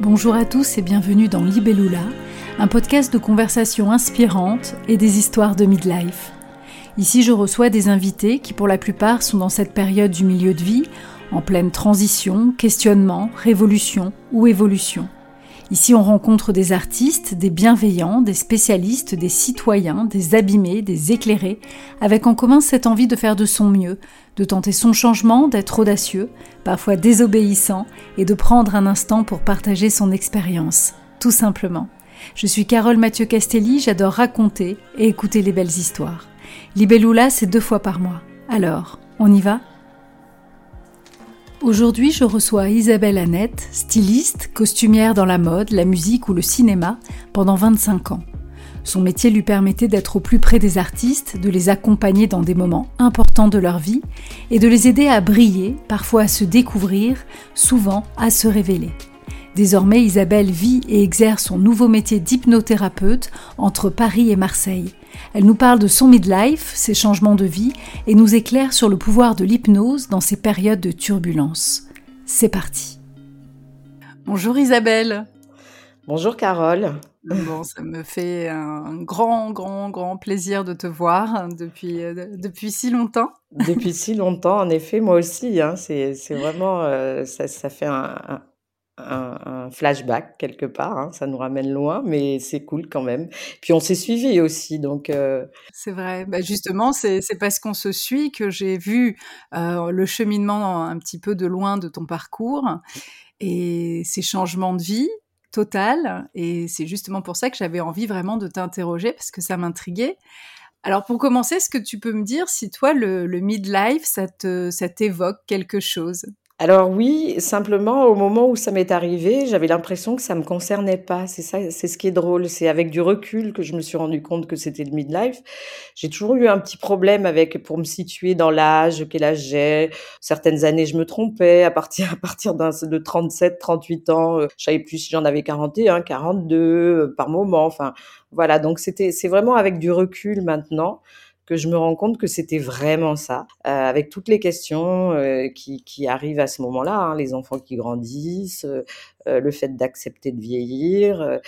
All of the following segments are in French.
Bonjour à tous et bienvenue dans Libellula, un podcast de conversations inspirantes et des histoires de midlife. Ici, je reçois des invités qui, pour la plupart, sont dans cette période du milieu de vie, en pleine transition, questionnement, révolution ou évolution. Ici, on rencontre des artistes, des bienveillants, des spécialistes, des citoyens, des abîmés, des éclairés, avec en commun cette envie de faire de son mieux, de tenter son changement, d'être audacieux, parfois désobéissant, et de prendre un instant pour partager son expérience, tout simplement. Je suis Carole Mathieu Castelli, j'adore raconter et écouter les belles histoires. Libellula, c'est deux fois par mois. Alors, on y va? Aujourd'hui, je reçois Isabelle Annette, styliste, costumière dans la mode, la musique ou le cinéma pendant 25 ans. Son métier lui permettait d'être au plus près des artistes, de les accompagner dans des moments importants de leur vie et de les aider à briller, parfois à se découvrir, souvent à se révéler. Désormais, Isabelle vit et exerce son nouveau métier d'hypnothérapeute entre Paris et Marseille. Elle nous parle de son midlife, ses changements de vie, et nous éclaire sur le pouvoir de l'hypnose dans ces périodes de turbulence. C'est parti. Bonjour Isabelle. Bonjour Carole. Bon, ça me fait un grand, grand, grand plaisir de te voir depuis, euh, depuis si longtemps. Depuis si longtemps, en effet, moi aussi. Hein, c'est vraiment, euh, ça, ça, fait un, un, flashback quelque part. Hein, ça nous ramène loin, mais c'est cool quand même. Puis on s'est suivi aussi, donc. Euh, c'est vrai. Bah justement, c'est parce qu'on se suit que j'ai vu euh, le cheminement un petit peu de loin de ton parcours et ces changements de vie total. Et c'est justement pour ça que j'avais envie vraiment de t'interroger parce que ça m'intriguait. Alors pour commencer, est-ce que tu peux me dire si toi le, le midlife ça ça t'évoque quelque chose? Alors oui, simplement au moment où ça m'est arrivé, j'avais l'impression que ça me concernait pas. C'est ça, c'est ce qui est drôle. C'est avec du recul que je me suis rendu compte que c'était le midlife. J'ai toujours eu un petit problème avec pour me situer dans l'âge, quel âge j'ai. Certaines années, je me trompais. À partir à partir d'un de 37, 38 ans, euh, je savais plus si j'en avais 41, 42 euh, par moment. Enfin voilà. Donc c'était c'est vraiment avec du recul maintenant que je me rends compte que c'était vraiment ça, euh, avec toutes les questions euh, qui, qui, arrivent à ce moment-là, hein, les enfants qui grandissent, euh, le fait d'accepter de vieillir.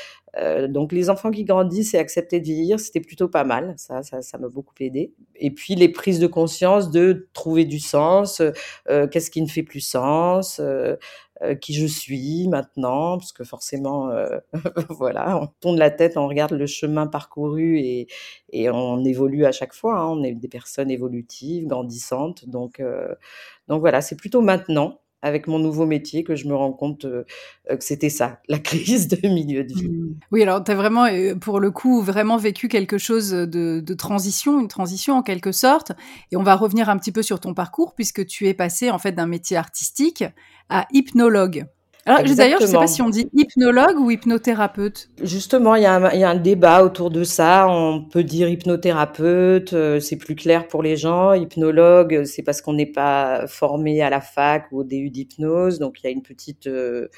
donc les enfants qui grandissent et accepter de vieillir, c'était plutôt pas mal, ça, ça, ça m'a beaucoup aidé. Et puis les prises de conscience de trouver du sens, qu'est-ce qui ne fait plus sens, euh, qui je suis maintenant, parce que forcément, euh, voilà, on tourne la tête, on regarde le chemin parcouru et, et on évolue à chaque fois. Hein. On est des personnes évolutives, grandissantes, donc euh, donc voilà, c'est plutôt maintenant avec mon nouveau métier que je me rends compte euh, euh, que c'était ça, la crise de milieu de vie. Mmh. Oui, alors tu as vraiment, euh, pour le coup, vraiment vécu quelque chose de, de, transition, une transition en quelque sorte. Et on va revenir un petit peu sur ton parcours, puisque tu es passé en fait d'un métier artistique à hypnologue. Alors, d'ailleurs, je ne sais pas si on dit hypnologue ou hypnothérapeute. Justement, il y, a un, débat autour de ça. On peut dire hypnothérapeute, euh, c'est plus clair pour les gens. Hypnologue, c'est parce qu'on n'est pas formé à la fac ou au DU d'hypnose, donc il y a une petite euh,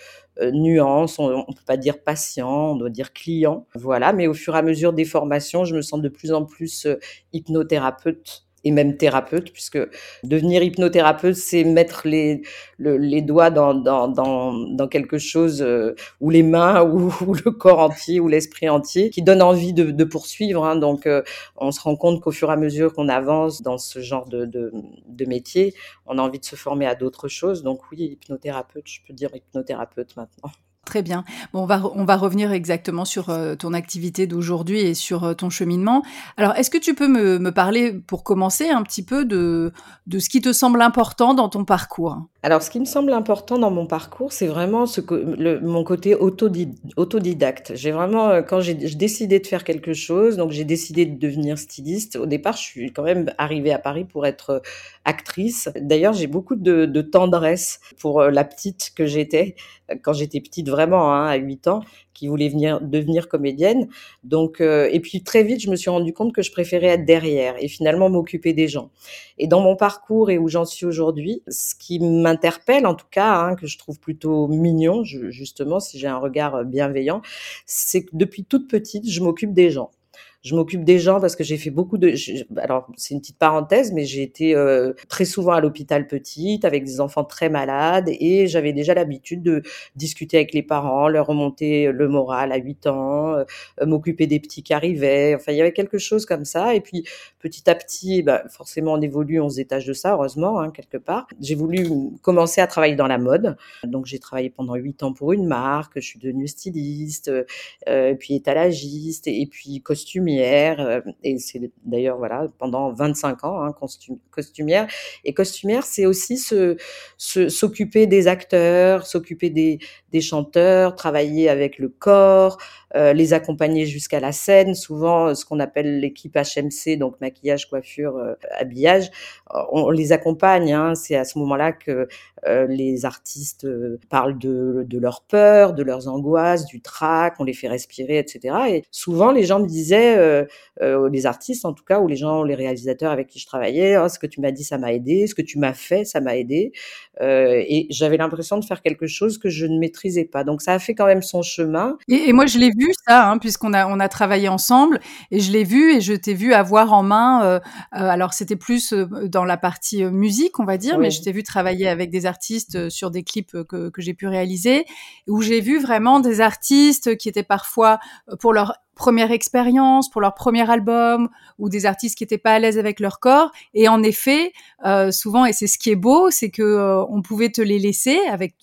euh, nuance. On ne peut pas dire patient, on doit dire client. Voilà, mais au fur et à mesure des formations, je me sens de plus en plus hypnothérapeute et même thérapeute, puisque devenir hypnothérapeute, c'est mettre les, les doigts dans, dans, dans, dans, quelque chose, euh, ou les mains, ou, le corps entier, ou l'esprit entier, qui donne envie de, de poursuivre. Hein. Donc, euh, on se rend compte qu'au fur et à mesure qu'on avance dans ce genre de, de, de métier, on a envie de se former à d'autres choses. Donc oui, hypnothérapeute, je peux dire hypnothérapeute maintenant. Très bien. Bon, on va, on va revenir exactement sur euh, ton activité d'aujourd'hui et sur euh, ton cheminement. Alors, est-ce que tu peux me, me, parler, pour commencer, un petit peu de, de ce qui te semble important dans ton parcours? Alors, ce qui me semble important dans mon parcours, c'est vraiment ce que, le, mon côté autodidacte. J'ai vraiment, euh, quand j'ai décidé de faire quelque chose, donc j'ai décidé de devenir styliste, au départ, je suis quand même arrivée à Paris pour être actrice. D'ailleurs, j'ai beaucoup de, de tendresse pour la petite que j'étais quand j'étais petite vraiment hein, à 8 ans qui voulait venir devenir comédienne. Donc euh, et puis très vite je me suis rendu compte que je préférais être derrière et finalement m'occuper des gens. Et dans mon parcours et où j'en suis aujourd'hui ce qui m'interpelle en tout cas hein, que je trouve plutôt mignon justement si j'ai un regard bienveillant c'est que depuis toute petite je m'occupe des gens je m'occupe des gens parce que j'ai fait beaucoup de. alors c'est une petite parenthèse, mais j'ai été euh, très souvent à l'hôpital petite avec des enfants très malades et j'avais déjà l'habitude de discuter avec les parents, leur remonter le moral à 8 ans, euh, m'occuper des petits qui arrivaient. Enfin, il y avait quelque chose comme ça. Et puis petit à petit, bah, forcément, on évolue, on se détache de ça, heureusement, hein, quelque part. J'ai voulu commencer à travailler dans la mode. Donc j'ai travaillé pendant 8 ans pour une marque. Je suis devenue styliste, euh, puis étalagiste et, puis Euh, et c'est d'ailleurs voilà pendant 25 ans hein, costumière. Et costumière, c'est aussi se, s'occuper des acteurs, s'occuper des, des chanteurs, travailler avec le corps, euh, les accompagner jusqu'à la scène. Souvent, ce qu'on appelle l'équipe HMC, donc maquillage, coiffure, euh, habillage, on, les accompagne. Hein. C'est à ce moment-là que euh, les artistes parlent de, de leur peur, de leurs angoisses, du trac, on les fait respirer, etc. Et souvent, les gens me disaient, les artistes en tout cas, ou les gens, les réalisateurs avec qui je travaillais, oh, ce que tu m'as dit, ça m'a aidé, ce que tu m'as fait, ça m'a aidé. et j'avais l'impression de faire quelque chose que je ne maîtrisais pas. Donc ça a fait quand même son chemin. Et, et moi, je l'ai vu ça, hein, puisqu'on a on a travaillé ensemble et je l'ai vu et je t'ai vu avoir en main. Euh, euh, alors c'était plus euh, dans la partie musique, on va dire, mais je t'ai vu travailler avec des artistes sur des clips que, que j'ai pu réaliser, où j'ai vu vraiment des artistes qui étaient parfois pour leur première expérience, pour leur premier album, ou des artistes qui n'étaient pas à l'aise avec leur corps. Et en effet, euh, souvent, et c'est ce qui est beau, c'est que euh, on pouvait te les laisser avec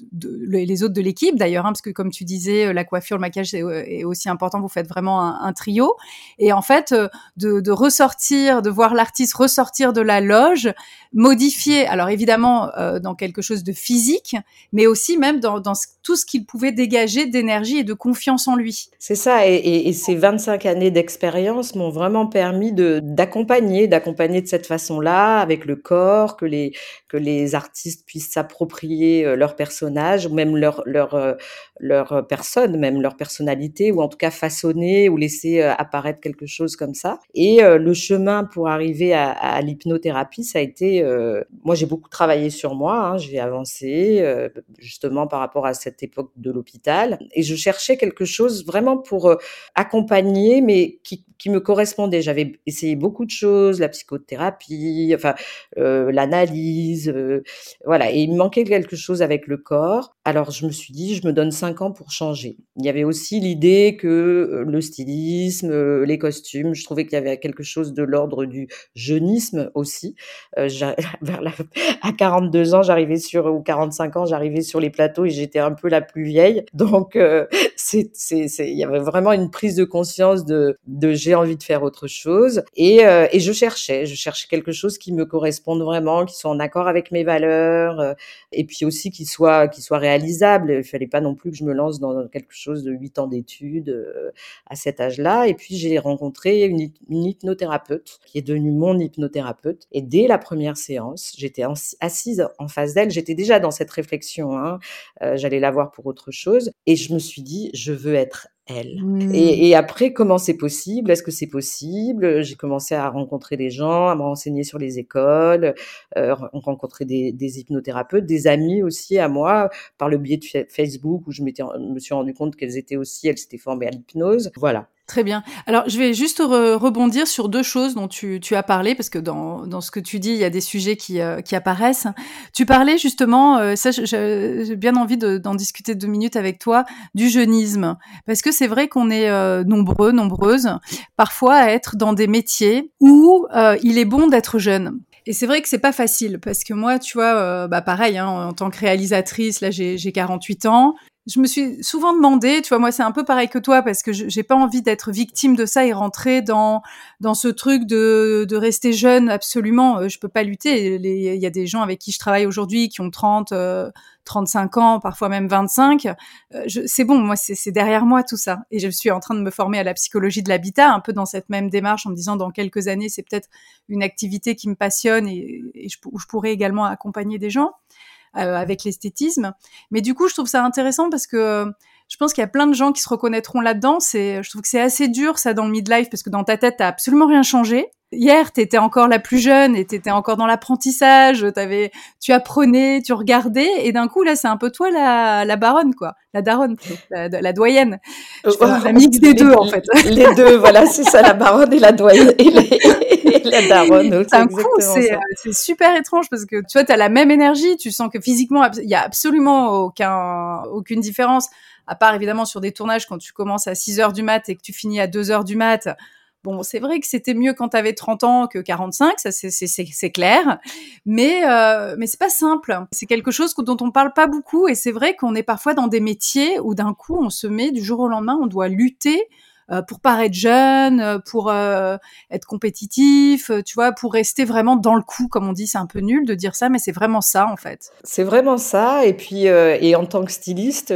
les autres de l'équipe, d'ailleurs, hein, parce que comme tu disais, euh, la coiffure, le maquillage est, aussi important. Vous faites vraiment un, trio. Et en fait, de, ressortir, de voir l'artiste ressortir de la loge, modifier, alors évidemment dans quelque chose de physique, mais aussi même dans, tout ce qu'il pouvait dégager d'énergie et de confiance en lui. C'est ça, et c'est 25 années d'expérience m'ont vraiment permis d'accompagner, d'accompagner de cette façon-là, avec le corps, que les artistes puissent s'approprier euh, leur personnage, ou même leur leur euh, leur personne, même leur personnalité, ou en tout cas façonner ou laisser euh, apparaître quelque chose comme ça. Et le chemin pour arriver à, l'hypnothérapie, ça a été, moi j'ai beaucoup travaillé sur moi, hein, j'ai avancé justement par rapport à cette époque de l'hôpital, et je cherchais quelque chose vraiment pour accompagner mais qui, qui me correspondait. J'avais essayé beaucoup de choses, la psychothérapie, enfin euh, l'analyse, euh, voilà. Et il me manquait quelque chose avec le corps. Alors je me suis dit, je me donne cinq ans pour changer. Il y avait aussi l'idée que euh, le stylisme, les costumes, je trouvais qu'il y avait quelque chose de l'ordre du jeunisme aussi. la, à 42 ans, j'arrivais sur ou 45 ans, j'arrivais sur les plateaux et j'étais un peu la plus vieille. Donc il y avait vraiment une prise de conscience de, j'ai envie de faire autre chose. Et, euh, je cherchais, je cherchais quelque chose qui me corresponde vraiment, qui soit en accord avec mes valeurs, euh, et puis aussi qui soit, qui soit réalisable. Il fallait pas non plus que je me lance dans quelque chose de huit ans d'études euh, à cet âge-là. Et puis j'ai rencontré une, hypnothérapeute qui est devenue mon hypnothérapeute. Et dès la première séance, j'étais assise en face d'elle. J'étais déjà dans cette réflexion. Hein. J'allais la voir pour autre chose. Et je me suis dit, je veux être elle. Mmh. Et, après, comment c'est possible? Est-ce que c'est possible? J'ai commencé à rencontrer des gens, à me renseigner sur les écoles, euh, rencontrer des, des, hypnothérapeutes, des amis aussi à moi, par le biais de Facebook, où je me suis rendu compte qu'elles étaient aussi, elles s'étaient formées à l'hypnose. Voilà. Très bien. Alors, je vais juste rebondir sur deux choses dont tu, tu, as parlé, parce que dans, dans ce que tu dis, il y a des sujets qui, euh, qui apparaissent. Tu parlais justement, euh, ça, j'ai bien envie d'en discuter deux minutes avec toi, du jeunisme. Parce que c'est vrai qu'on est euh, nombreux, nombreuses, parfois à être dans des métiers où il est bon d'être jeune. Et c'est vrai que c'est pas facile parce que moi, tu vois, bah pareil, hein, en tant que réalisatrice, là j'ai 48 ans, je me suis souvent demandé, tu vois, moi c'est un peu pareil que toi parce que j'ai pas envie d'être victime de ça et rentrer dans dans ce truc de de rester jeune absolument. Euh, je peux pas lutter. Il y a des gens avec qui je travaille aujourd'hui qui ont 30, 35 euh, ans, parfois même 25. Euh, c'est bon, moi c'est derrière moi tout ça. Et je suis en train de me former à la psychologie de l'habitat, un peu dans cette même démarche, en me disant dans quelques années c'est peut-être une activité qui me passionne et, je, je pourrais également accompagner des gens. Euh, avec l'esthétisme. Mais du coup, je trouve ça intéressant parce que euh, je pense qu'il y a plein de gens qui se reconnaîtront là-dedans. C'est, je trouve que c'est assez dur ça dans le midlife parce que dans ta tête, t'as absolument rien changé. hier, tu étais encore la plus jeune et tu étais encore dans l'apprentissage, t'avais, tu apprenais, tu regardais, et d'un coup, là, c'est un peu toi la, la baronne, quoi, la daronne, la, la doyenne. Je la mix des deux, en fait. Les deux, voilà, c'est ça, la baronne et la doyenne, et, la daronne. D'un coup, c'est, c'est super étrange parce que, tu vois, tu as la même énergie, tu sens que physiquement, il y a absolument aucun, aucune différence, à part évidemment sur des tournages quand tu commences à 6 heures du mat et que tu finis à 2 heures du mat, Bon, c'est vrai que c'était mieux quand tu avais 30 ans que 45, ça c'est clair, mais euh, mais c'est pas simple. C'est quelque chose dont on parle pas beaucoup et c'est vrai qu'on est parfois dans des métiers où d'un coup on se met du jour au lendemain, on doit lutter euh, pour paraître jeune, euh, pour euh, être compétitif, tu vois, pour rester vraiment dans le coup, comme on dit. C'est un peu nul de dire ça, mais c'est vraiment ça en fait. C'est vraiment ça. Et puis, et en tant que styliste,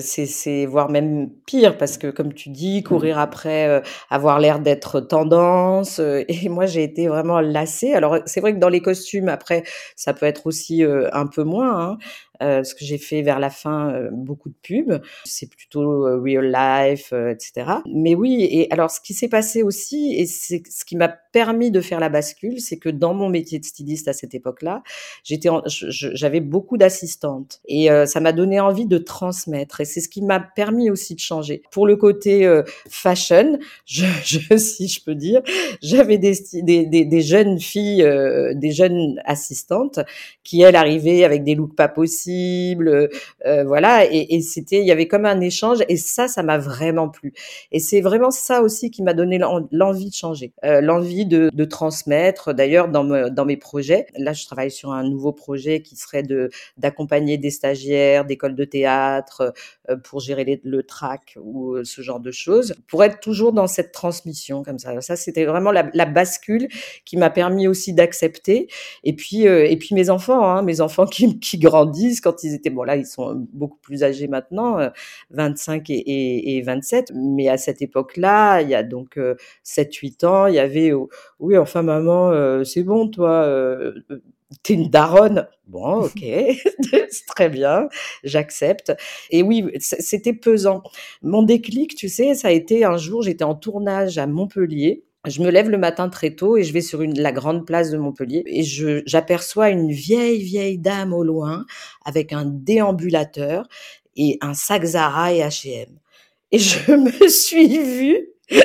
c'est voire même pire parce que, comme tu dis, courir après, avoir l'air d'être tendance. et moi, j'ai été vraiment lassée. Alors, c'est vrai que dans les costumes, après, ça peut être aussi un peu moins. Hein, euh, ce que j'ai fait vers la fin euh, beaucoup de pubs. C'est plutôt euh, real life, etc. Mais oui, et alors ce qui s'est passé aussi, et c'est ce qui m'a permis de faire la bascule, c'est que dans mon métier de styliste à cette époque-là, j'étais, j'avais beaucoup d'assistantes et ça m'a donné envie de transmettre. Et c'est ce qui m'a permis aussi de changer. Pour le côté fashion, je, je, si je peux dire, j'avais des, des, des, des, jeunes filles, des jeunes assistantes qui elles arrivaient avec des looks pas possibles euh, voilà. Et, c'était, il y avait comme un échange, et ça, ça m'a vraiment plu. Et c'est vraiment ça aussi qui m'a donné l'envie de changer, euh, l'envie de, transmettre. D'ailleurs, dans, dans mes projets, là, je travaille sur un nouveau projet qui serait de d'accompagner des stagiaires d'écoles de théâtre euh, pour gérer le track ou ce genre de choses, pour être toujours dans cette transmission comme ça. Ça, c'était vraiment la, bascule qui m'a permis aussi d'accepter. Et puis, et puis mes enfants, hein, mes enfants qui grandissent quand ils étaient, bon là, ils sont beaucoup plus âgés maintenant, 25 euh, et, et, 27, mais à cette époque-là, il y a donc 7-8 euh, ans, il y avait, oh, oui, enfin maman, euh, c'est bon, toi, t'es une daronne. Bon, ok, c'est très bien, j'accepte. Et oui, c'était pesant. Mon déclic, tu sais, ça a été un jour, j'étais en tournage à Montpellier je me lève le matin très tôt et je vais sur une, la grande place de Montpellier et j'aperçois une vieille, vieille dame au loin avec un déambulateur et un sac Zara et H&M. Et je me suis vue oh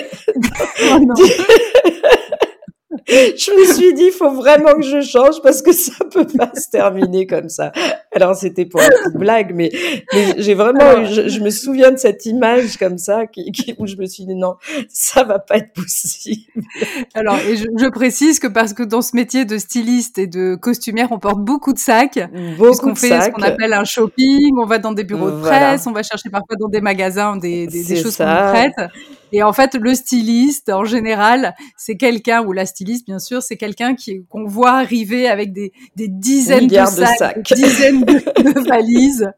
je me suis dit, il faut vraiment que je change parce que ça peut pas se terminer comme ça. Alors c'était pour une blague, mais, j'ai vraiment, je, me souviens de cette image comme ça qui, où je me suis dit non, ça va pas être possible. Alors et je, précise que parce que dans ce métier de styliste et de costumière, on porte beaucoup de sacs, beaucoup de fait sacs. ce qu'on appelle un shopping, on va dans des bureaux de presse, on va chercher parfois dans des magasins des, des, des choses qu'on prête. Et en fait, le styliste, en général, c'est quelqu'un, ou la styliste, bien sûr, c'est quelqu'un qui qu'on voit arriver avec des, des dizaines de sacs, Des dizaines de, valises.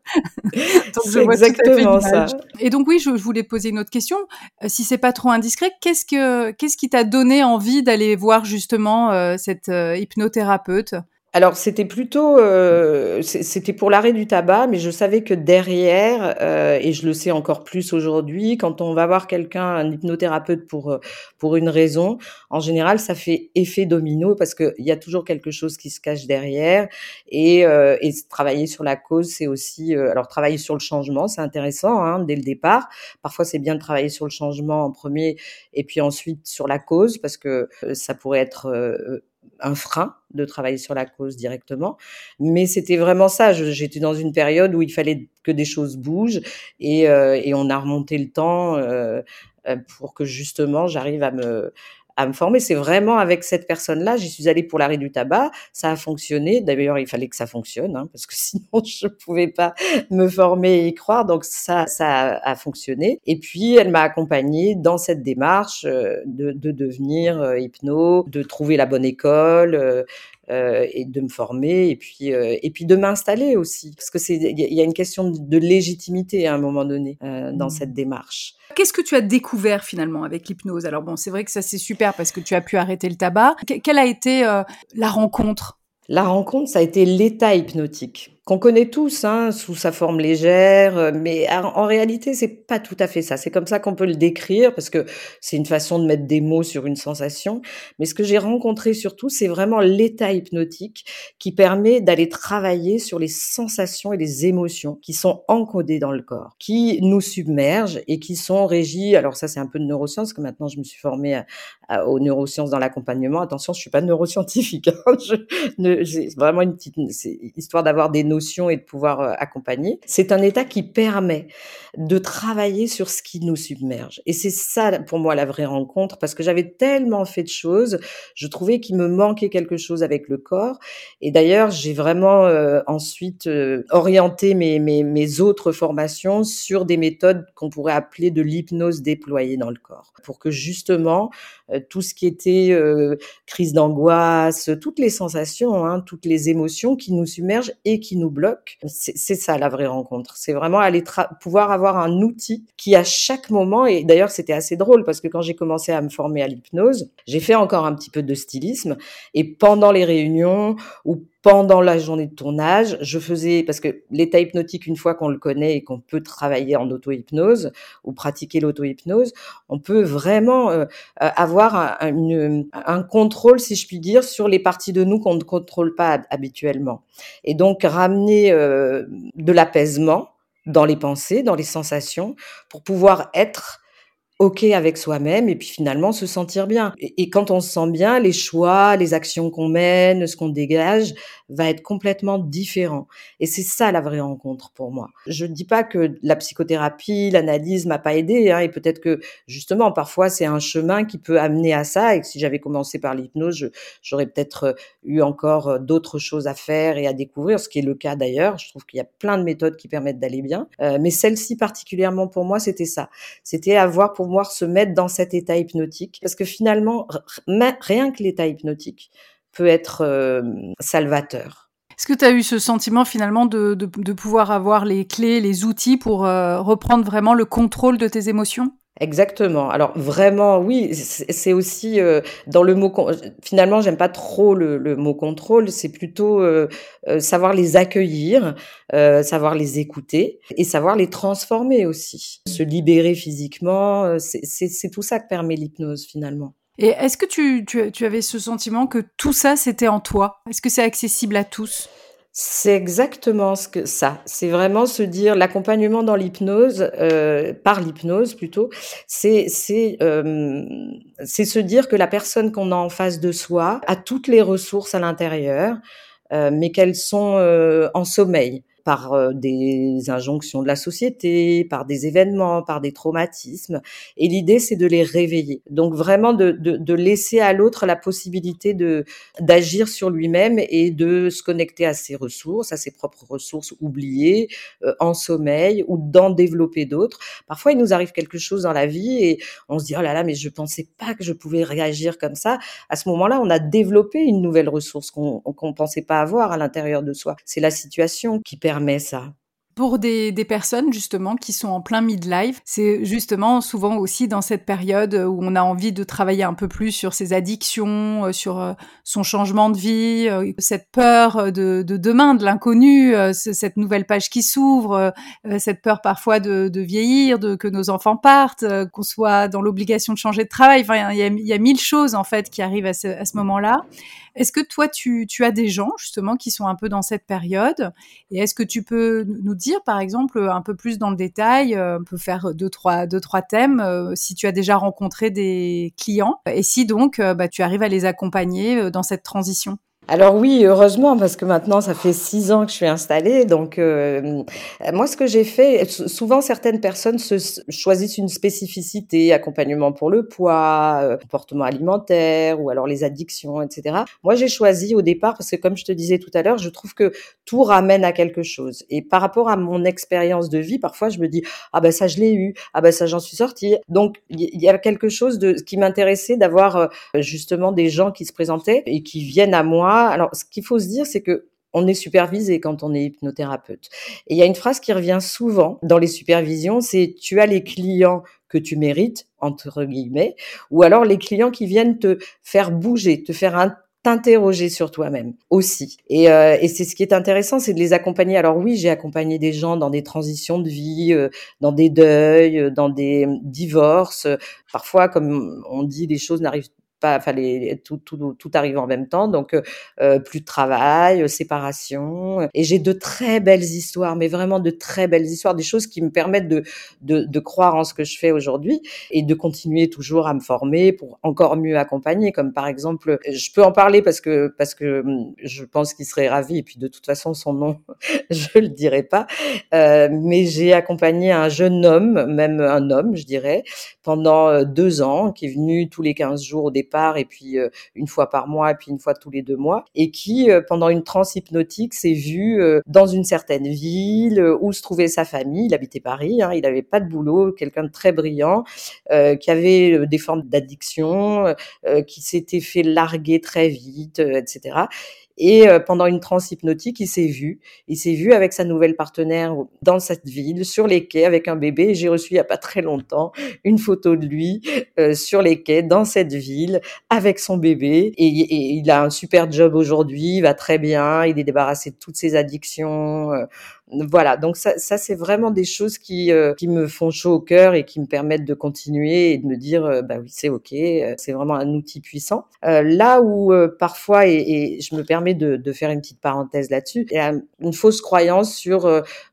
donc, je vois exactement ça. Et donc, oui, je, voulais poser une autre question. Euh, si c'est pas trop indiscret, qu'est-ce que, qu'est-ce qui t'a donné envie d'aller voir justement euh, cette euh, hypnothérapeute? Alors c'était plutôt, euh, c'était pour l'arrêt du tabac, mais je savais que derrière, euh, et je le sais encore plus aujourd'hui, quand on va voir quelqu'un, un hypnothérapeute pour euh, pour une raison, en général ça fait effet domino parce qu'il y a toujours quelque chose qui se cache derrière, et, et travailler sur la cause, c'est aussi, alors travailler sur le changement, c'est intéressant hein, dès le départ. Parfois c'est bien de travailler sur le changement en premier, et puis ensuite sur la cause parce que ça pourrait être un frein de travailler sur la cause directement. Mais c'était vraiment ça. J'étais dans une période où il fallait que des choses bougent et, euh, on a remonté le temps euh, euh, pour que justement j'arrive à me à me former. C'est vraiment avec cette personne-là, j'y suis allée pour l'arrêt du tabac, ça a fonctionné. D'ailleurs, il fallait que ça fonctionne, hein, parce que sinon je pouvais pas me former et y croire. Donc ça, ça a fonctionné. Et puis elle m'a accompagnée dans cette démarche euh, de, de devenir euh, hypno, de trouver la bonne école, euh, euh, et de me former et puis euh, et puis de m'installer aussi parce que c'est il y a une question de légitimité à un moment donné euh, dans mmh. cette démarche. Qu'est-ce que tu as découvert finalement avec l'hypnose? Alors bon, c'est vrai que ça c'est super parce que tu as pu arrêter le tabac. quelle a été la rencontre? La rencontre, ça a été l'état hypnotique. Qu'on connaît tous hein, sous sa forme légère, euh, mais en, réalité c'est pas tout à fait ça. C'est comme ça qu'on peut le décrire parce que c'est une façon de mettre des mots sur une sensation. Mais ce que j'ai rencontré surtout, c'est vraiment l'état hypnotique qui permet d'aller travailler sur les sensations et les émotions qui sont encodées dans le corps, qui nous submergent et qui sont régies. Alors ça c'est un peu de neurosciences que maintenant je me suis formée aux neurosciences dans l'accompagnement. Attention, je suis pas neuroscientifique. Hein. c'est vraiment une petite histoire d'avoir des et de pouvoir euh, accompagner. C'est un état qui permet de travailler sur ce qui nous submerge. Et c'est ça, pour moi, la vraie rencontre, parce que j'avais tellement fait de choses, je trouvais qu'il me manquait quelque chose avec le corps. Et d'ailleurs, j'ai vraiment euh, ensuite euh, orienté mes autres formations sur des méthodes qu'on pourrait appeler de l'hypnose déployée dans le corps, pour que justement tout ce qui était crise d'angoisse, toutes les sensations, hein, toutes les émotions qui nous submergent et qui nous bloquent, c'est ça la vraie rencontre. C'est vraiment aller pouvoir avoir un outil qui à chaque moment, et d'ailleurs c'était assez drôle parce que quand j'ai commencé à me former à l'hypnose, j'ai fait encore un petit peu de stylisme et pendant les réunions ou pendant la journée de tournage, je faisais parce que l'état hypnotique, une fois qu'on le connaît et qu'on peut travailler en auto-hypnose ou pratiquer l'auto-hypnose, on peut vraiment euh, avoir un, un, contrôle, si je puis dire, sur les parties de nous qu'on ne contrôle pas habituellement. Et donc ramener euh, de l'apaisement dans les pensées, dans les sensations, pour pouvoir être OK avec soi-même et puis finalement se sentir bien. Et, quand on se sent bien, les choix, les actions qu'on mène, ce qu'on dégage va être complètement différent. Et c'est ça la vraie rencontre pour moi. Je ne dis pas que la psychothérapie, l'analyse m'a pas aidé, hein, et peut-être que justement parfois c'est un chemin qui peut amener à ça et que si j'avais commencé par l'hypnose, j'aurais peut-être euh, eu encore euh, d'autres choses à faire et à découvrir, ce qui est le cas d'ailleurs. Je trouve qu'il y a plein de méthodes qui permettent d'aller bien, euh, mais celle-ci particulièrement pour moi, c'était ça. C'était avoir pour se mettre dans cet état hypnotique. Parce que finalement, rien que l'état hypnotique peut être euh, salvateur. Est-ce que tu as eu ce sentiment finalement de, de, pouvoir avoir les clés, les outils pour euh, reprendre vraiment le contrôle de tes émotions? Exactement. Alors vraiment, oui, c'est aussi euh, dans le mot. Finalement, j'aime pas trop le, mot contrôle. C'est plutôt euh, euh, savoir les accueillir, savoir les écouter et savoir les transformer aussi. Se libérer physiquement, c'est tout ça que permet l'hypnose finalement. Et est-ce que tu, tu, tu avais ce sentiment que tout ça c'était en toi? Est-ce que c'est accessible à tous? C'est exactement ce que ça. C'est vraiment se dire l'accompagnement dans l'hypnose, euh, par l'hypnose plutôt. C'est c'est euh, c'est se dire que la personne qu'on a en face de soi a toutes les ressources à l'intérieur, euh, mais qu'elles sont en sommeil par euh, des injonctions de la société, par des événements, par des traumatismes. Et l'idée, c'est de les réveiller. Donc vraiment de, laisser à l'autre la possibilité de d'agir sur lui-même et de se connecter à ses ressources, à ses propres ressources oubliées, euh, en sommeil ou d'en développer d'autres. Parfois, il nous arrive quelque chose dans la vie et on se dit oh là là, mais je pensais pas que je pouvais réagir comme ça. À ce moment-là, on a développé une nouvelle ressource qu'on qu'on pensait pas avoir à l'intérieur de soi. C'est la situation qui permet permet ça pour des, personnes justement qui sont en plein midlife, c'est justement souvent aussi dans cette période où on a envie de travailler un peu plus sur ses addictions, euh, sur euh, son changement de vie, euh, cette peur de, de demain, de l'inconnu, cette nouvelle page qui s'ouvre, cette peur parfois de, vieillir, de que nos enfants partent, qu'on soit dans l'obligation de changer de travail. Enfin, il y a, mille choses en fait qui arrivent à ce, moment-là. Est-ce que toi, tu, tu as des gens justement qui sont un peu dans cette période? Et est-ce que tu peux nous par exemple, un peu plus dans le détail, euh, on peut faire deux, trois, deux, trois thèmes, euh, si tu as déjà rencontré des clients et si donc euh, bah, tu arrives à les accompagner dans cette transition? Alors oui, heureusement, parce que maintenant, ça fait six ans que je suis installée. Donc, euh, moi, ce que j'ai fait, souvent, certaines personnes se, choisissent une spécificité, accompagnement pour le poids, euh, comportement alimentaire, ou alors les addictions, etc. Moi, j'ai choisi au départ, parce que comme je te disais tout à l'heure, je trouve que tout ramène à quelque chose. Et par rapport à mon expérience de vie, parfois, je me dis, ah ben ça, je l'ai eu, ah ben ça, j'en suis sortie. Donc, il y a quelque chose de qui m'intéressait d'avoir euh, justement des gens qui se présentaient et qui viennent à moi alors, ce qu'il faut se dire, c'est que on est supervisé quand on est hypnothérapeute. Et il y a une phrase qui revient souvent dans les supervisions, c'est tu as les clients que tu mérites, entre guillemets, ou alors les clients qui viennent te faire bouger, te faire t'interroger sur toi-même aussi. Et, euh, et c'est ce qui est intéressant, c'est de les accompagner. Alors oui, j'ai accompagné des gens dans des transitions de vie, euh, dans des deuils, dans des divorces. Parfois, comme on dit, les choses n'arrivent pas, fallait tout, tout, tout arrive en même temps, donc euh, plus de travail, euh, séparation. Et j'ai de très belles histoires, mais vraiment de très belles histoires, des choses qui me permettent de, de, de croire en ce que je fais aujourd'hui et de continuer toujours à me former pour encore mieux accompagner. Comme par exemple, je peux en parler parce que parce que hum, je pense qu'il serait ravi. Et puis de toute façon, son nom, je le dirai pas. Euh, mais j'ai accompagné un jeune homme, même un homme, je dirais, pendant euh, deux ans, qui est venu tous les 15 jours au départ et puis euh, une fois par mois et puis une fois tous les deux mois et qui euh, pendant une transe hypnotique s'est vu euh, dans une certaine ville où se trouvait sa famille. Il habitait Paris, hein, il n'avait pas de boulot, quelqu'un de très brillant qui avait des formes d'addiction, qui s'était fait larguer très vite, etc. Et euh, pendant une transe hypnotique, il s'est vu. Il s'est vu avec sa nouvelle partenaire dans cette ville, sur les quais, avec un bébé. J'ai reçu il y a pas très longtemps une photo de lui euh, sur les quais, dans cette ville, avec son bébé. Et, et il a un super job aujourd'hui, il va très bien, il est débarrassé de toutes ses addictions. Euh, voilà, donc ça, ça c'est vraiment des choses qui, euh, qui me font chaud au cœur et qui me permettent de continuer et de me dire, euh, bah oui, c'est ok, euh, c'est vraiment un outil puissant. là où parfois, et, et, je me permets de, de faire une petite parenthèse là-dessus, il y a une fausse croyance sur,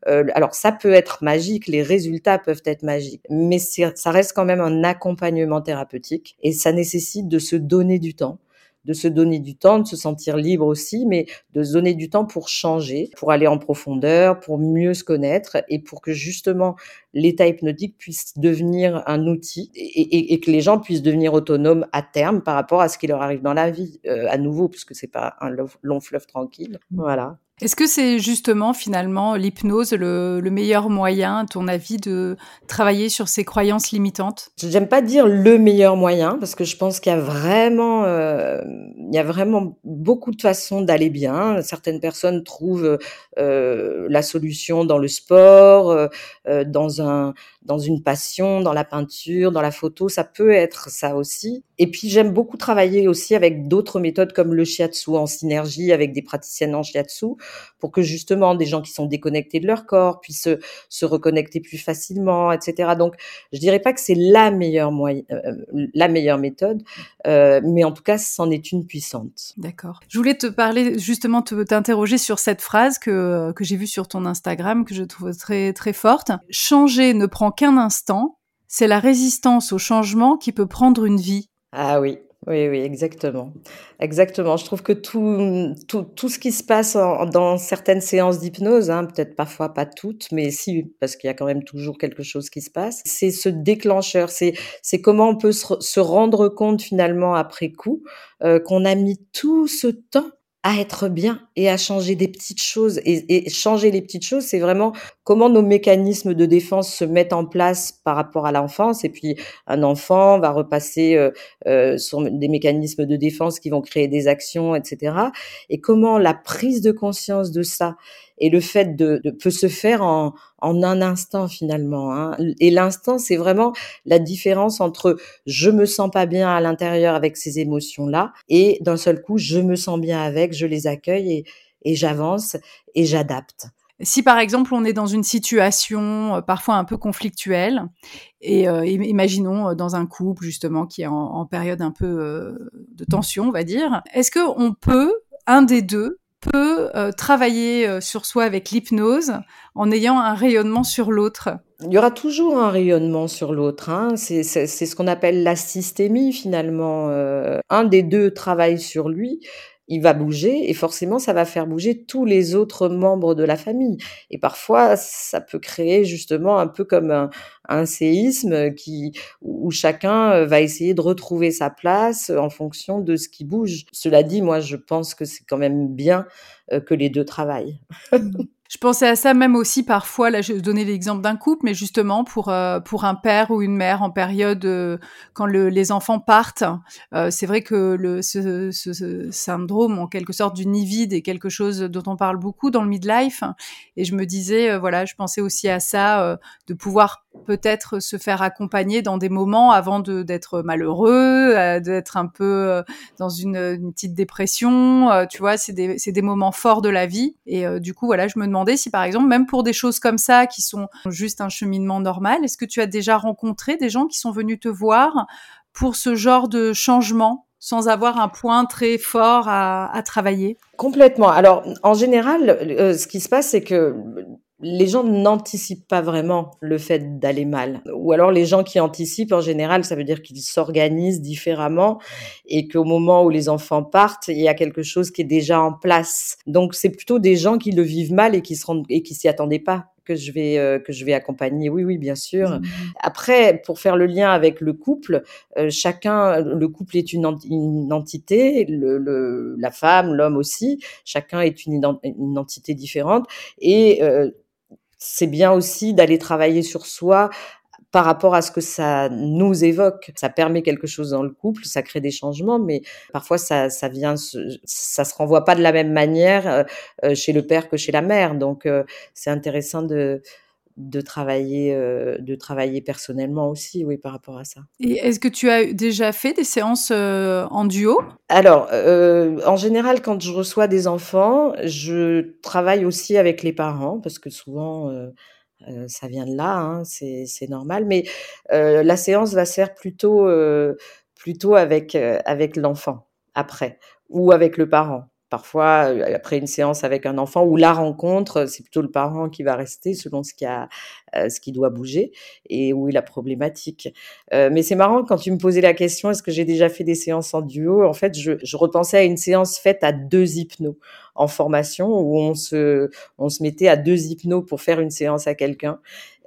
alors ça peut être magique, les résultats peuvent être magiques, mais ça reste quand même un accompagnement thérapeutique et ça nécessite de se donner du temps de se donner du temps, de se sentir libre aussi, mais de se donner du temps pour changer, pour aller en profondeur, pour mieux se connaître et pour que justement l'état hypnotique puisse devenir un outil et, que les gens puissent devenir autonomes à terme par rapport à ce qui leur arrive dans la vie, euh, à nouveau, puisque c'est pas un long fleuve tranquille. Voilà. Est-ce que c'est justement finalement l'hypnose le, meilleur moyen, à ton avis, de travailler sur ces croyances limitantes? J'aime pas dire le meilleur moyen parce que je pense qu'il y a vraiment, euh, il y a vraiment beaucoup de façons d'aller bien. Certaines personnes trouvent euh, la solution dans le sport, euh, dans un, dans une passion, dans la peinture, dans la photo. Ça peut être ça aussi. Et puis j'aime beaucoup travailler aussi avec d'autres méthodes comme le shiatsu en synergie avec des praticiennes en shiatsu pour que justement des gens qui sont déconnectés de leur corps puissent se, reconnecter plus facilement, etc. Donc, je dirais pas que c'est la meilleure euh, la meilleure méthode, euh, mais en tout cas, c'en est une puissante. D'accord. Je voulais te parler justement, t'interroger sur cette phrase que que j'ai vue sur ton Instagram que je trouve très très forte. Changer ne prend qu'un instant. C'est la résistance au changement qui peut prendre une vie. Ah oui, oui, oui, exactement. Exactement. Je trouve que tout, tout, tout ce qui se passe dans certaines séances d'hypnose, hein, peut-être parfois pas toutes, mais si, parce qu'il y a quand même toujours quelque chose qui se passe, c'est ce déclencheur, c'est, c'est comment on peut se, se, rendre compte finalement après coup euh, qu'on a mis tout ce temps à être bien et à changer des petites choses. Et, et changer les petites choses, c'est vraiment comment nos mécanismes de défense se mettent en place par rapport à l'enfance. Et puis, un enfant va repasser euh, euh, sur des mécanismes de défense qui vont créer des actions, etc. Et comment la prise de conscience de ça et le fait de, de peut se faire en, en un instant finalement. Hein. Et l'instant, c'est vraiment la différence entre je me sens pas bien à l'intérieur avec ces émotions-là et d'un seul coup, je me sens bien avec, je les accueille et, et j'avance et j'adapte. Si par exemple on est dans une situation euh, parfois un peu conflictuelle, et euh, imaginons euh, dans un couple justement qui est en, en période un peu de tension, on va dire, est-ce que on peut un des deux peut euh, travailler euh, sur soi avec l'hypnose en ayant un rayonnement sur l'autre il y aura toujours un rayonnement sur l'autre. Hein. C'est ce qu'on appelle la systémie finalement. Euh, un des deux travaille sur lui il va bouger et forcément ça va faire bouger tous les autres membres de la famille. Et parfois ça peut créer justement un peu comme un, séisme qui où chacun euh, va essayer de retrouver sa place en fonction de ce qui bouge. Cela dit, moi je pense que c'est quand même bien euh, que les deux travaillent. Je pensais à ça même aussi parfois, là je donnais l'exemple d'un couple, mais justement pour euh, pour un père ou une mère en période euh, quand le, les enfants partent, euh, c'est vrai que le, ce, ce, syndrome en quelque sorte du nid vide est quelque chose dont on parle beaucoup dans le midlife, et je me disais voilà, je pensais aussi à ça, de pouvoir peut-être se faire accompagner dans des moments avant d'être malheureux, euh, d'être un peu euh, dans une, petite dépression. Euh, tu vois, c'est des, des moments forts de la vie. Et du coup, voilà, je me demandais si par exemple, même pour des choses comme ça qui sont juste un cheminement normal, est-ce que tu as déjà rencontré des gens qui sont venus te voir pour ce genre de changement sans avoir un point très fort à travailler? Complètement. Alors, en général, ce qui se passe, c'est que les gens n'anticipent pas vraiment le fait d'aller mal. Ou alors les gens qui anticipent, en général, ça veut dire qu'ils s'organisent différemment et qu'au moment où les enfants partent, il y a quelque chose qui est déjà en place. Donc c'est plutôt des gens qui le vivent mal et qui se rendent et qui s'y attendaient pas que je vais euh, que je vais accompagner. Oui, oui, bien sûr. Mmh. Après, pour faire le lien avec le couple, euh, chacun, le couple est une, une entité, le, la femme, l'homme aussi. Chacun est une, une entité différente et euh, c'est bien aussi d'aller travailler sur soi par rapport à ce que ça nous évoque. Ça permet quelque chose dans le couple, ça crée des changements, mais parfois ça, ça vient, ça se renvoie pas de la même manière euh, euh, chez le père que chez la mère. Donc euh, c'est intéressant de de travailler de travailler personnellement aussi oui par rapport à ça. Et est-ce que tu as déjà fait des séances en duo? Alors en général quand je reçois des enfants, je travaille aussi avec les parents parce que souvent ça vient de là, hein, c'est normal. Mais la séance va se faire plutôt, plutôt avec, avec l'enfant après ou avec le parent. Parfois, après une séance avec un enfant ou la rencontre, c'est plutôt le parent qui va rester selon ce qui a, ce qui doit bouger et où est la problématique. mais c'est marrant quand tu me posais la question, est-ce que j'ai déjà fait des séances en duo? En fait, je, je repensais à une séance faite à deux hypnos en formation où on se, on se mettait à deux hypnos pour faire une séance à quelqu'un.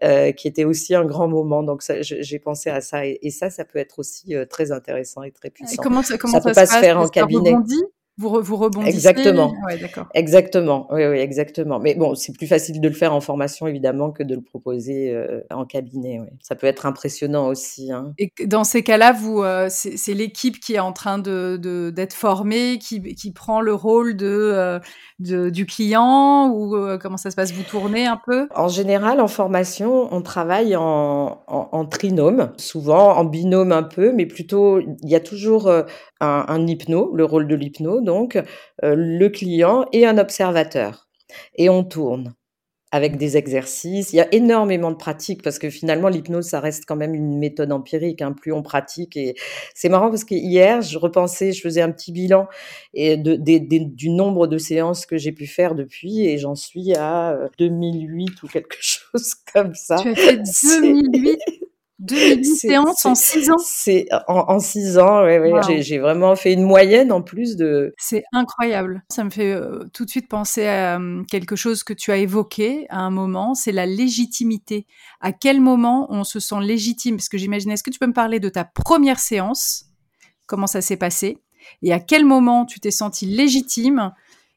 Euh, qui était aussi un grand moment. Donc j'ai pensé à ça et, ça, ça peut être aussi euh, très intéressant et très puissant. comment ça, comment ça, peut pas se faire en cabinet. Vous, vous rebondissez Exactement. exactement. Oui, oui, exactement. Mais bon, c'est plus facile de le faire en formation, évidemment, que de le proposer euh, en cabinet. Ça peut être impressionnant aussi. Hein. Et dans ces cas-là, vous, euh, c'est l'équipe qui est en train de d'être formée, qui, qui prend le rôle de, euh, de du client ou comment ça se passe? Vous tournez un peu? En général, en formation, on travaille en, en, en, trinôme, souvent en binôme un peu, mais plutôt, il y a toujours un, un hypno, le rôle de l'hypno donc euh, le client et un observateur. Et on tourne avec des exercices. Il y a énormément de pratiques parce que finalement l'hypnose ça reste quand même une méthode empirique. Hein, plus on pratique et c'est marrant parce que hier je repensais, je faisais un petit bilan et de, du nombre de séances que j'ai pu faire depuis et j'en suis à 2008 euh, ou quelque chose comme ça. Tu as fait 2008 deux séances en six ans. C'est en, six ans, ouais, ouais. J'ai vraiment fait une moyenne en plus de. C'est incroyable. Ça me fait euh, tout de suite penser à euh, quelque chose que tu as évoqué à un moment, c'est la légitimité. À quel moment on se sent légitime? Parce que j'imagine, est-ce que tu peux me parler de ta première séance? Comment ça s'est passé? Et à quel moment tu t'es senti légitime?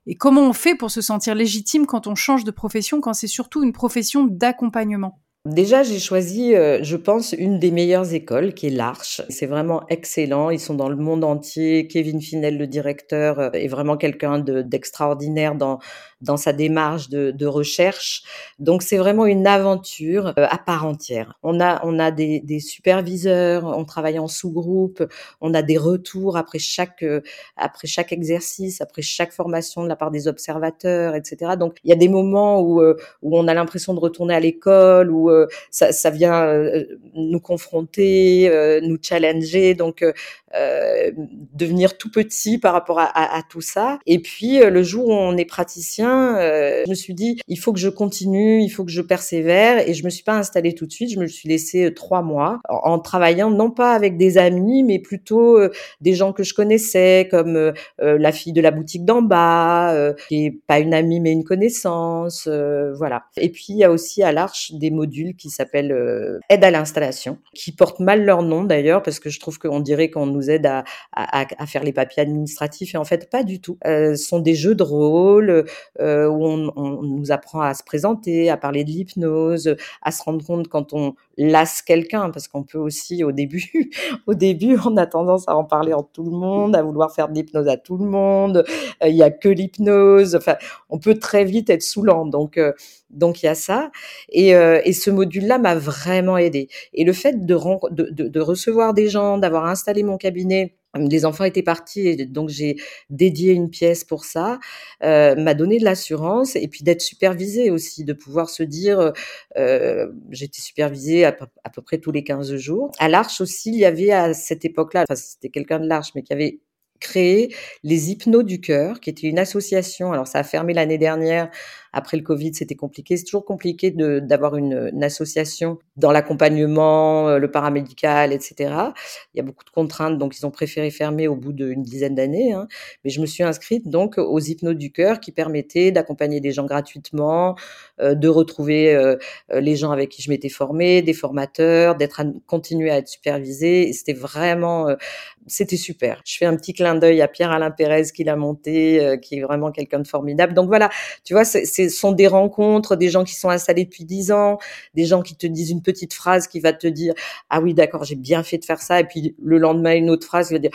Et comment on fait pour se sentir légitime quand on change de profession, quand c'est surtout une profession d'accompagnement? Déjà, j'ai choisi, euh, je pense, une des meilleures écoles, qui est l'Arche. C'est vraiment excellent. Ils sont dans le monde entier. Kevin Finel, le directeur, euh, est vraiment quelqu'un d'extraordinaire dans dans sa démarche de, de recherche. Donc, c'est vraiment une aventure euh, à part entière. On a on a des, des superviseurs, on travaille en sous-groupe, on a des retours après chaque après chaque exercice, après chaque formation de la part des observateurs, etc. Donc, il y a des moments où où on a l'impression de retourner à l'école, où euh, ça, ça, vient euh, nous confronter, euh, nous challenger. Donc euh, devenir tout petit par rapport à, tout ça. Et puis euh, le jour où on est praticien, euh, je me suis dit il faut que je continue, il faut que je persévère. Et je me suis pas installée tout de suite. Je me suis laissée trois mois en, travaillant non pas avec des amis, mais plutôt des gens que je connaissais, comme la fille de la boutique d'en bas, qui est pas une amie mais une connaissance, voilà. Et puis il y a aussi à l'Arche des modules qui s'appellent aide à l'installation, qui portent mal leur nom d'ailleurs parce que je trouve qu'on dirait qu'on nous aide à, faire les papiers administratifs. Et en fait, pas du tout. Euh, ce sont des jeux de rôle euh, où on, nous apprend à se présenter, à parler de l'hypnose, à se rendre compte quand on lasse quelqu'un, parce qu'on peut aussi au début, au début, on a tendance à en parler en tout le monde, à vouloir faire de l'hypnose à tout le monde. Euh, il y a que l'hypnose. Enfin, on peut très vite être saoulant. Donc, donc il y a ça. Et, et ce module-là m'a vraiment aidé. Et le fait de, de, de recevoir des gens, d'avoir installé mon cabinet les enfants étaient partis et donc j'ai dédié une pièce pour ça, euh, m'a donné de l'assurance et puis d'être supervisée aussi, de pouvoir se dire, euh, j'étais supervisée à, à, peu près tous les 15 jours. À l'Arche aussi, il y avait à cette époque-là, enfin c'était quelqu'un de l'Arche, mais qui avait créé les Hypnos du cœur, qui était une association. Alors ça a fermé l'année dernière après le Covid, c'était compliqué. C'est toujours compliqué d'avoir une, association dans l'accompagnement, euh, le paramédical, etc. Il y a beaucoup de contraintes, donc ils ont préféré fermer au bout d'une dizaine d'années. Hein. Mais je me suis inscrite donc aux hypnos du cœur qui permettaient d'accompagner des gens gratuitement, euh, de retrouver euh, les gens avec qui je m'étais formée, des formateurs, d'être continuer à être supervisée. C'était vraiment, c'était super. Je fais un petit clin d'œil à Pierre-Alain Pérez qui l'a monté, qui est vraiment quelqu'un de formidable. Donc voilà, tu vois, c'est ce sont des rencontres, des gens qui sont installés depuis dix ans, des gens qui te disent une petite phrase qui va te dire ah oui d'accord j'ai bien fait de faire ça et puis le lendemain une autre phrase qui va dire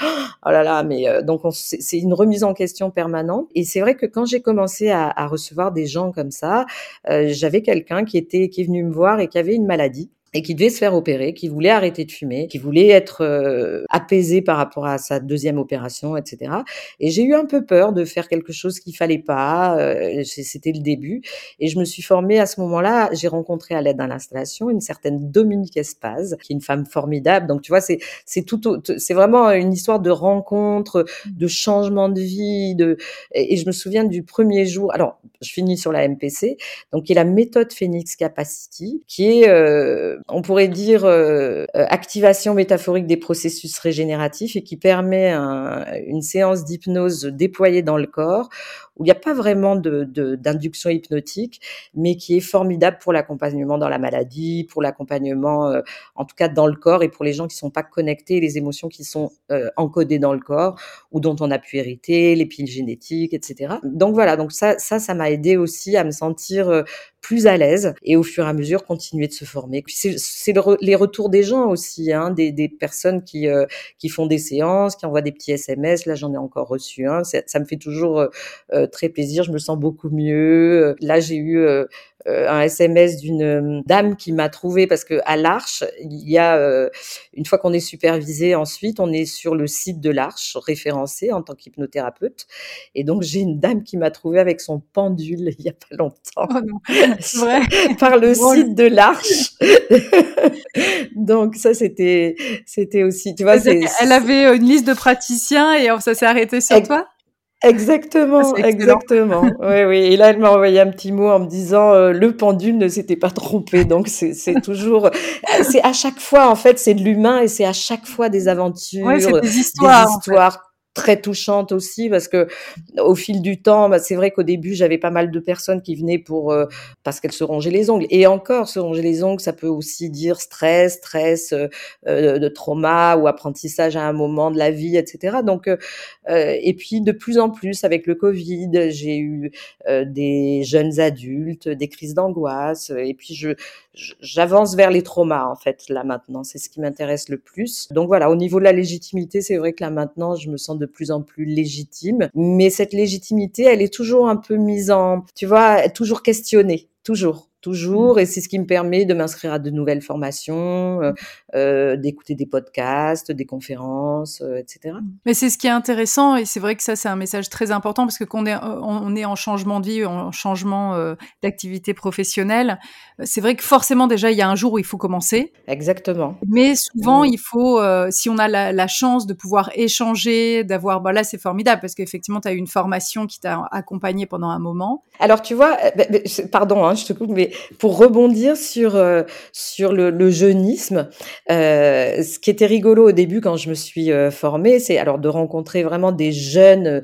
oh là là mais euh, donc c'est une remise en question permanente. Et c'est vrai que quand j'ai commencé à, à, recevoir des gens comme ça, euh, j'avais quelqu'un qui était qui est venu me voir et qui avait une maladie et qui devait se faire opérer, qui voulait arrêter de fumer, qui voulait être euh, apaisé par rapport à sa deuxième opération, etc. Et j'ai eu un peu peur de faire quelque chose qu'il fallait pas. Euh, C'était le début, et je me suis formée à ce moment-là. J'ai rencontré à l'aide à l'installation une certaine Dominique Espaz, qui est une femme formidable. Donc tu vois, c'est c'est tout, c'est vraiment une histoire de rencontre, de changement de vie. De et, je me souviens du premier jour. Alors je finis sur la MPC, donc qui est la méthode Phoenix Capacity, qui est euh, on pourrait dire euh, euh, activation métaphorique des processus régénératifs et qui permet une séance d'hypnose déployée dans le corps où il n'y a pas vraiment d'induction hypnotique, mais qui est formidable pour l'accompagnement dans la maladie, pour l'accompagnement en tout cas dans le corps et pour les gens qui sont pas connectés, les émotions qui sont encodées dans le corps ou dont on a pu hériter, l'épigénétique, etc. Donc voilà, donc ça, ça, ça m'a aidé aussi à me sentir plus à l'aise et au fur et à mesure continuer de se former. C'est les retours des gens aussi, hein, des, personnes qui euh, qui font des séances, qui envoient des petits SMS. Là, j'en ai encore reçu un. Ça me fait toujours euh, euh, très plaisir. Je me sens beaucoup mieux. Là, j'ai eu euh, un SMS d'une euh, dame qui m'a trouvé parce que à l'Arche, il y a euh, une fois qu'on est supervisé, ensuite on est sur le site de l'Arche référencé en tant qu'hypnothérapeute. Et donc j'ai une dame qui m'a trouvé avec son pendule il y a pas longtemps, oh vrai. par le site de l'Arche. donc ça c'était c'était aussi, tu vois, elle avait une liste de praticiens et ça s'est arrêté sur toi? Exactement, exactement. oui, oui. Et là, elle m'a envoyé un petit mot en me disant euh, le pendule ne s'était pas trompé. Donc c'est toujours, c'est à chaque fois en fait, c'est de l'humain et c'est à chaque fois des aventures, des histoires, des histoires très touchante aussi parce que au fil du temps, bah, c'est vrai qu'au début j'avais pas mal de personnes qui venaient pour euh, parce qu'elles se rongeaient les ongles et encore se ronger les ongles, ça peut aussi dire stress, stress euh, euh, de trauma ou apprentissage à un moment de la vie, etc. Donc et puis de plus en plus avec le Covid, j'ai eu des jeunes adultes, des crises d'angoisse et puis je j'avance vers les traumas en fait là maintenant, c'est ce qui m'intéresse le plus. Donc voilà, au niveau de la légitimité, c'est vrai que là maintenant je me sens plus en plus légitime, mais cette légitimité, elle est toujours un peu mise en, tu vois, toujours questionnée, toujours toujours, et c'est ce qui me permet de m'inscrire à de nouvelles formations, euh, euh, d'écouter des podcasts, des conférences, euh, etc. Mais c'est ce qui est intéressant, et c'est vrai que ça, c'est un message très important, parce que est, on est en changement de vie, en changement d'activité professionnelle, c'est vrai que forcément, déjà, il y a un jour où il faut commencer. Exactement. Mais souvent, il faut, si on a la, chance de pouvoir échanger, d'avoir, bah là, c'est formidable, parce qu'effectivement, tu as eu une formation qui t'a accompagné pendant un moment. Alors, tu vois, bah, bah, pardon, hein, je te coupe, mais pour rebondir sur euh, le, le jeunisme, euh, ce qui était rigolo au début quand je me suis euh, formée, c'est alors de rencontrer vraiment des jeunes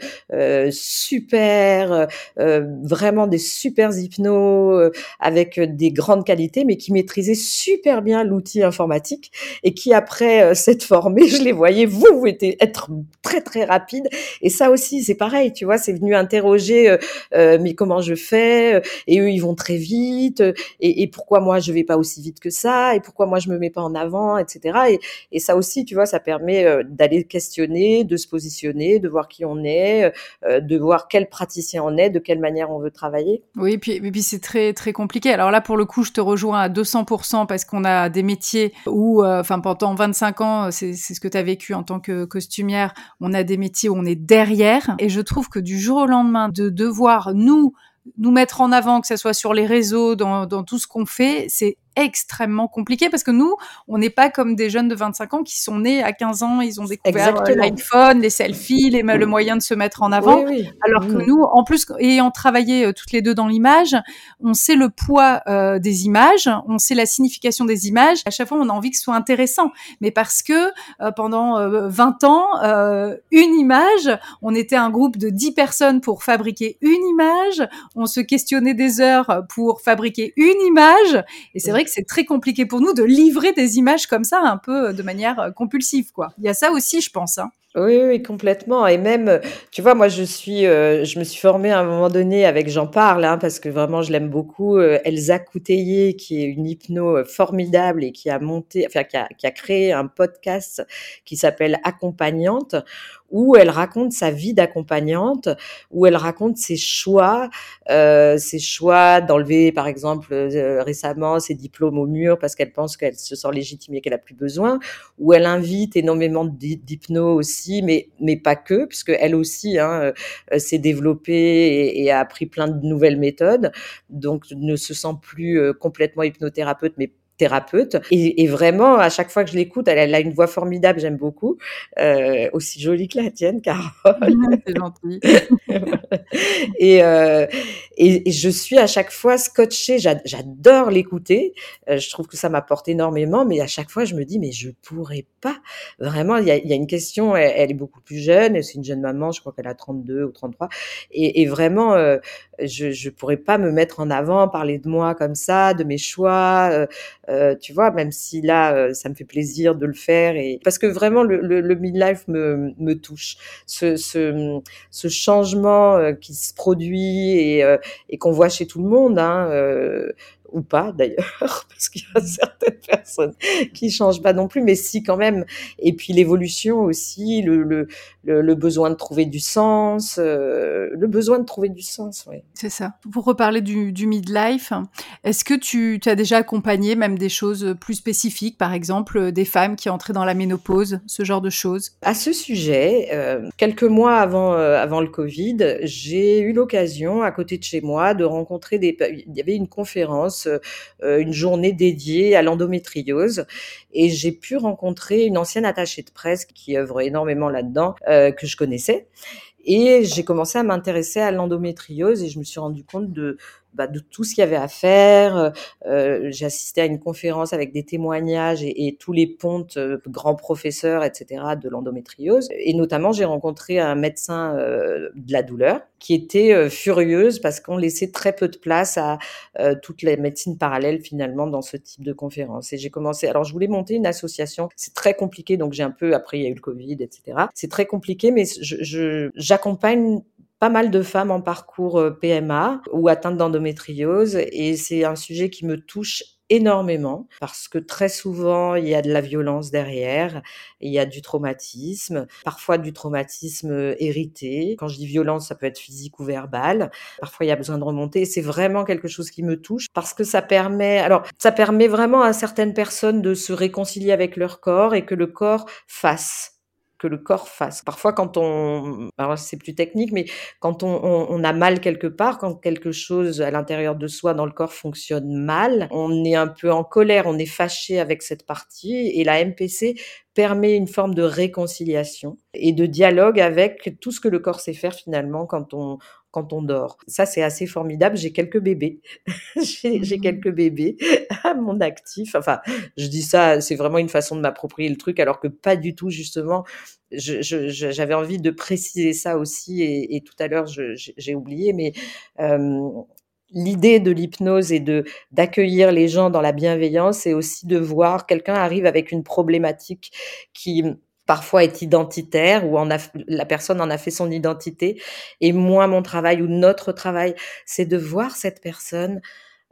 super, vraiment des super hypnos avec des grandes qualités, mais qui maîtrisaient super bien l'outil informatique et qui après s'être formés, je les voyais vous, vous étiez très très rapide. Et ça aussi, c'est pareil, tu vois, c'est venu interroger, mais comment je fais Et eux, ils vont très vite et, pourquoi moi je vais pas aussi vite que ça et pourquoi moi je me mets pas en avant, etc. Et, ça aussi, tu vois, ça permet d'aller questionner, de se positionner, de voir qui on est, de voir quel praticien on est, de quelle manière on veut travailler. Oui, et puis, puis c'est très très compliqué. Alors là, pour le coup, je te rejoins à 200% parce qu'on a des métiers où, enfin, pendant 25 ans, c'est ce que tu as vécu en tant que costumière, on a des métiers où on est derrière. Et je trouve que du jour au lendemain, de devoir nous nous mettre en avant, que ce soit sur les réseaux, dans, dans tout ce qu'on fait, c'est extrêmement compliqué parce que nous, on n'est pas comme des jeunes de 25 ans qui sont nés à 15 ans, ils ont découvert euh, l'iPhone, les selfies, les, le moyen de se mettre en avant. Alors que nous, en plus, ayant travaillé euh, toutes les deux dans l'image, on sait le poids euh, des images, on sait la signification des images. À chaque fois, on a envie que ce soit intéressant. Mais parce que pendant 20 ans, une image, on était un groupe de 10 personnes pour fabriquer une image, on se questionnait des heures pour fabriquer une image. Et c'est vrai que c'est très compliqué pour nous de livrer des images comme ça un peu de manière euh, compulsive, quoi. Il y a ça aussi, je pense. Hein. Oui, complètement. Et même, tu vois, moi, je suis, euh, je me suis formée à un moment donné avec, j'en parle, hein, parce que vraiment, je l'aime beaucoup, euh, Elsa Couteillé, qui est une hypno formidable et qui a monté, enfin, qui a créé un podcast qui s'appelle Accompagnante, où elle raconte sa vie d'accompagnante, où elle raconte ses choix, euh, ses choix d'enlever, par exemple, euh, récemment ses diplômes au mur parce qu'elle pense qu'elle se sent légitime et qu'elle a plus besoin, où elle invite énormément d'hypno aussi mais mais pas que, puisque elle aussi hein, euh, s'est développée et, a appris plein de nouvelles méthodes, donc ne se sent plus euh, complètement hypnothérapeute, mais thérapeute. Et, vraiment, à chaque fois que je l'écoute, elle, a une voix formidable, j'aime beaucoup. Euh, aussi jolie que la tienne, Carole. C'est gentil. et, euh, et, je suis à chaque fois scotchée. J'adore l'écouter. Euh, je trouve que ça m'apporte énormément, mais à chaque fois, je me dis, mais je pourrais pas. Vraiment, il y a, y a, une question. Elle, est beaucoup plus jeune. C'est une jeune maman. Je crois qu'elle a 32 ou 33. Et, et vraiment, euh, je, je pourrais pas me mettre en avant, parler de moi comme ça, de mes choix. Euh, euh, tu vois, même si là, euh, ça me fait plaisir de le faire. Et... Parce que vraiment, le, le, le midlife me, me touche. Ce, ce, ce changement euh, qui se produit et, et qu'on voit chez tout le monde. Hein, ou pas d'ailleurs, parce qu'il y a certaines personnes qui changent pas non plus, mais si quand même. Et puis l'évolution aussi, le, le, le, besoin de trouver du sens, euh, le besoin de trouver du sens, oui. C'est ça. Pour reparler du, du midlife, est-ce que tu, tu, as déjà accompagné même des choses plus spécifiques, par exemple des femmes qui entraient dans la ménopause, ce genre de choses? À ce sujet, euh, quelques mois avant, euh, avant le Covid, j'ai eu l'occasion, à côté de chez moi, de rencontrer des... Il y avait une conférence euh, une journée dédiée à l'endométriose. Et j'ai pu rencontrer une ancienne attachée de presse qui œuvre énormément là-dedans, euh, que je connaissais. Et j'ai commencé à m'intéresser à l'endométriose et je me suis rendu compte de, bah, de tout ce qu'il y avait à faire. Euh, j'ai assisté à une conférence avec des témoignages et, tous les pontes, euh, grands professeurs, etc., de l'endométriose. Et notamment, j'ai rencontré un médecin euh, de la douleur qui était euh, furieuse parce qu'on laissait très peu de place à euh, toutes les médecines parallèles finalement dans ce type de conférence. Et j'ai commencé. Alors, je voulais monter une association. C'est très compliqué, donc j'ai un peu. Après, il y a eu le Covid, etc. C'est très compliqué, mais je j'accompagne pas mal de femmes en parcours euh, PMA ou atteintes d'endométriose et c'est un sujet qui me touche énormément parce que très souvent il y a de la violence derrière, il y a du traumatisme, parfois du traumatisme euh, hérité. Quand je dis violence, ça peut être physique ou verbal. Parfois il y a besoin de remonter. C'est vraiment quelque chose qui me touche parce que ça permet, alors ça permet vraiment à certaines personnes de se réconcilier avec leur corps et que le corps fasse que le corps fasse. Parfois, quand on, alors c'est plus technique, mais quand on, on, a mal quelque part, quand quelque chose à l'intérieur de soi, dans le corps, fonctionne mal, on est un peu en colère, on est fâché avec cette partie, et la MPC permet une forme de réconciliation et de dialogue avec tout ce que le corps sait faire finalement quand on, quand on dort. Ça, c'est assez formidable. J'ai quelques bébés. j'ai mmh. quelques bébés à mon actif. Enfin, je dis ça, c'est vraiment une façon de m'approprier le truc, alors que pas du tout, justement. J'avais envie de préciser ça aussi, et, et tout à l'heure, j'ai oublié, mais euh, l'idée de l'hypnose et de d'accueillir les gens dans la bienveillance, c'est aussi de voir quelqu'un arrive avec une problématique qui parfois est identitaire ou en a, la personne en a fait son identité. Et moi, mon travail ou notre travail, c'est de voir cette personne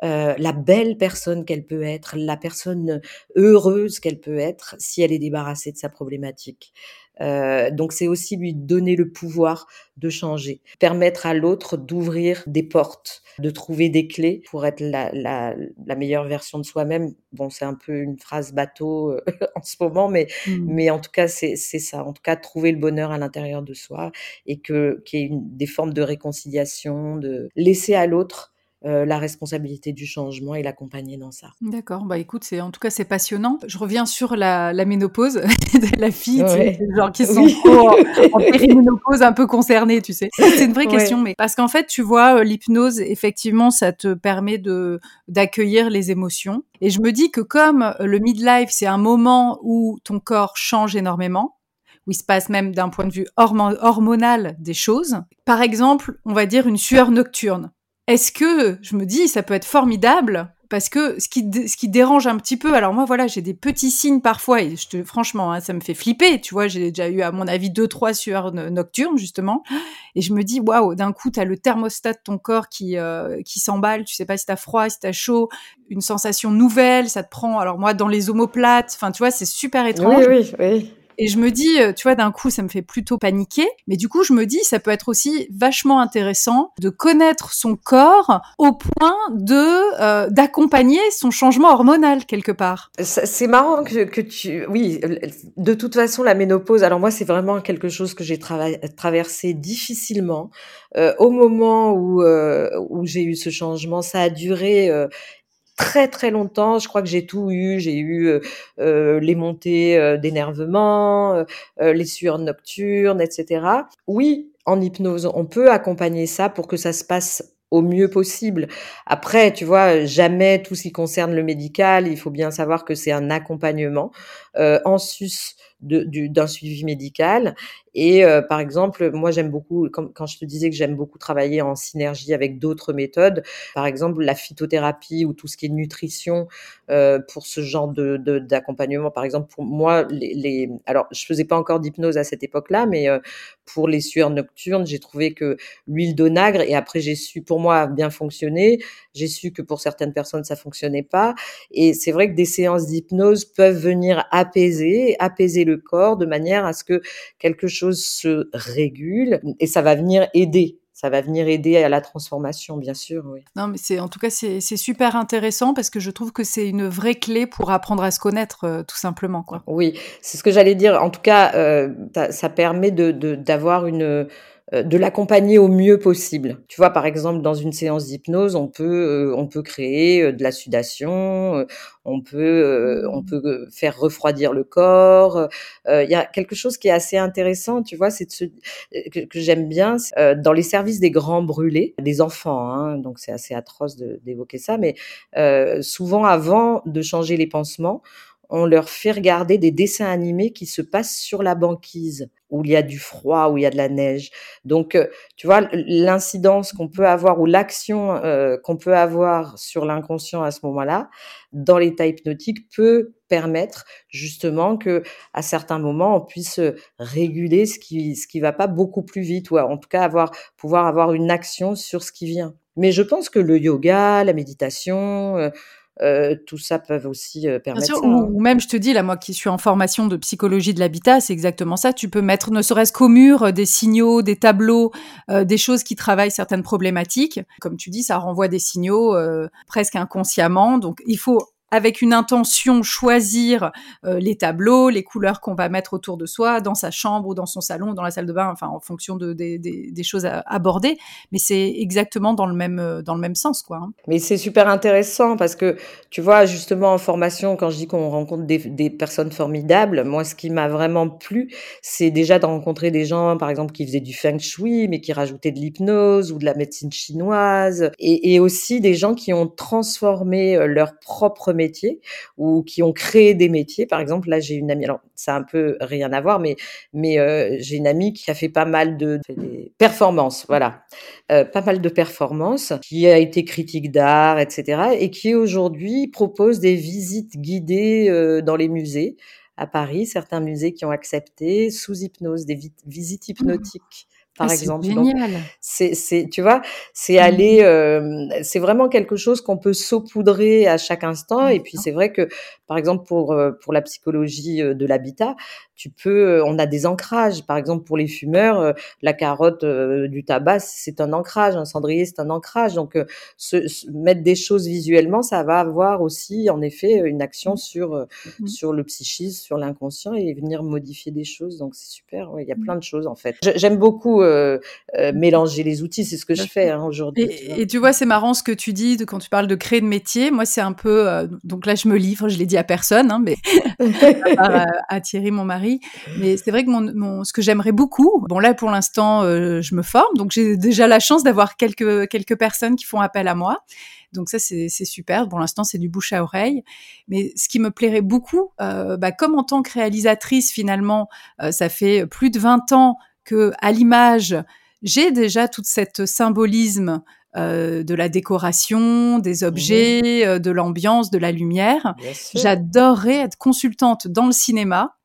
euh, la belle personne qu'elle peut être, la personne heureuse qu'elle peut être si elle est débarrassée de sa problématique. Euh, donc c'est aussi lui donner le pouvoir de changer, permettre à l'autre d'ouvrir des portes, de trouver des clés pour être la, la, la meilleure version de soi-même. Bon, c'est un peu une phrase bateau euh, en ce moment, mais, mmh. mais en tout cas c'est ça. En tout cas, trouver le bonheur à l'intérieur de soi et que qu'il y ait une, des formes de réconciliation, de laisser à l'autre euh, la responsabilité du changement et l'accompagner dans ça. D'accord, bah écoute, c'est en tout cas c'est passionnant. Je reviens sur la, la ménopause de la fille, genre qui sont en, périménopause un peu concernée, tu sais. C'est une vraie question, mais parce qu'en fait, tu vois, euh, l'hypnose, effectivement, ça te permet de d'accueillir les émotions. Et je me dis que comme euh, le midlife, c'est un moment où ton corps change énormément, où il se passe même d'un point de vue hormonal des choses. Par exemple, on va dire une sueur nocturne est-ce que je me dis ça peut être formidable? Parce que ce qui ce qui dérange un petit peu alors moi voilà j'ai des petits signes parfois et je te franchement hein, ça me fait flipper tu vois j'ai déjà eu à mon avis deux trois sueurs nocturnes justement et je me dis waouh d'un coup tu as le thermostat de ton corps qui euh, qui s'emballe tu sais pas si t'as froid si t'as chaud une sensation nouvelle ça te prend alors moi dans les omoplates enfin tu vois c'est super étrange. oui oui oui et je me dis, euh, tu vois, d'un coup, ça me fait plutôt paniquer. Mais du coup, je me dis, ça peut être aussi vachement intéressant de connaître son corps au point de euh, d'accompagner son changement hormonal quelque part. C'est marrant que, que tu, oui, de toute façon, la ménopause. Alors moi, c'est vraiment quelque chose que j'ai traversé difficilement. Euh, au moment où euh, où j'ai eu ce changement, ça a duré euh, très très longtemps. Je crois que j'ai tout eu. J'ai eu euh, euh les montées euh, d'énervement, les sueurs nocturnes, etc. Oui, en hypnose, on peut accompagner ça pour que ça se passe au mieux possible. Après, tu vois, jamais tout ce qui concerne le médical, il faut bien savoir que c'est un accompagnement en sus d'un suivi médical. Et euh, par exemple, moi j'aime beaucoup, quand, je te disais que j'aime beaucoup travailler en synergie avec d'autres méthodes, par exemple la phytothérapie ou tout ce qui est nutrition euh, pour ce genre de d'accompagnement. Par exemple, pour moi, les, les, alors je faisais pas encore d'hypnose à cette époque-là, mais euh, pour les sueurs nocturnes, j'ai trouvé que l'huile d'onagre et après j'ai su, pour moi, bien fonctionner. J'ai su que pour certaines personnes ça fonctionnait pas. Et c'est vrai que des séances d'hypnose peuvent venir apaiser, apaiser le corps de manière à ce que quelque chose se régule et ça va venir aider ça va venir aider à la transformation, bien sûr. Oui. Non, mais c'est en tout cas c'est super intéressant parce que je trouve que c'est une vraie clé pour apprendre à se connaître, euh, tout simplement. Quoi. Oui, c'est ce que j'allais dire. En tout cas, euh, ça, permet de d'avoir une de l'accompagner au mieux possible. Tu vois, par exemple, dans une séance d'hypnose, on peut euh, on peut créer euh, de la sudation, on peut on peut faire refroidir le corps. Il y a quelque chose qui est assez intéressant, tu vois, c'est que, que j'aime bien dans les services des grands brûlés, des enfants. Hein, donc c'est assez atroce d'évoquer ça, mais souvent avant de changer les pansements, on leur fait regarder des dessins animés qui se passent sur la banquise, où il y a du froid, où il y a de la neige. Donc, euh, tu vois, l'incidence qu'on peut avoir ou l'action euh, qu'on peut avoir sur l'inconscient à ce moment-là, dans l'état hypnotique, peut permettre justement que à certains moments on puisse réguler ce qui ce qui va pas beaucoup plus vite ou en tout cas avoir pouvoir avoir une action sur ce qui vient. Mais je pense que le yoga, la méditation, euh, euh, tout ça peuvent aussi euh, permettre ça, hein. ou, même, je te dis, là, moi qui suis en formation de psychologie de l'habitat, c'est exactement ça. Tu peux mettre, ne serait-ce qu'au mur, euh, des signaux, des tableaux, des choses qui travaillent certaines problématiques. Comme tu dis, ça renvoie des signaux presque inconsciemment. Donc, il faut avec une intention choisir euh, les tableaux, les couleurs qu'on va mettre autour de soi, dans sa chambre ou dans son salon, dans la salle de bain, enfin en fonction de, des choses à aborder. Mais c'est exactement dans le même euh, dans le même sens, quoi. Hein. Mais c'est super intéressant parce que tu vois justement en formation, quand je dis qu'on rencontre des, personnes formidables, moi ce qui m'a vraiment plu, c'est déjà de rencontrer des gens, par exemple, qui faisaient du feng shui, mais qui rajoutaient de l'hypnose ou de la médecine chinoise, et, et aussi des gens qui ont transformé euh, leur propre métiers ou qui ont créé des métiers. Par exemple, là, j'ai une amie, alors ça a un peu rien à voir, mais, mais euh, j'ai une amie qui a fait pas mal de, performances, voilà, euh, pas mal de performances, qui a été critique d'art, etc., et qui aujourd'hui propose des visites guidées euh, dans les musées à Paris, certains musées qui ont accepté sous hypnose, des visites hypnotiques par ah, exemple. Génial. C'est, tu vois, c'est aller, euh, c'est vraiment quelque chose qu'on peut saupoudrer à chaque instant. Et puis c'est vrai que, par exemple, pour euh, pour la psychologie euh, de l'habitat, tu peux, on a des ancrages. Par exemple, pour les fumeurs, la carotte du tabac, c'est un ancrage. Un cendrier, c'est un ancrage. Donc, se, mettre des choses visuellement, ça va avoir aussi, en effet, une action mmh. sur mmh. sur le psychisme, sur l'inconscient et venir modifier des choses. Donc, c'est super. il y a mmh. plein de choses en fait. J'aime beaucoup euh, euh, mélanger les outils. C'est ce que je fais hein, aujourd'hui. Et, tu vois, c'est marrant ce que tu dis de, quand tu parles de créer de métier. Moi, c'est un peu. Euh, donc là, je me livre. Je l'ai dit à personne, hein, mais à, Thierry, mon mari. Mais c'est vrai que mon, ce que j'aimerais beaucoup. Bon, là, pour l'instant, je me forme. Donc j'ai déjà la chance d'avoir quelques quelques personnes qui font appel à moi. Donc ça, c'est super. Pour l'instant, c'est du bouche à oreille. Mais ce qui me plairait beaucoup, bah, comme en tant que réalisatrice, finalement, ça fait plus de 20 ans que à l'image, j'ai déjà tout cet symbolisme euh, de la décoration, des mmh objets, euh, de l'ambiance, de la lumière. J'adorerais être consultante dans le cinéma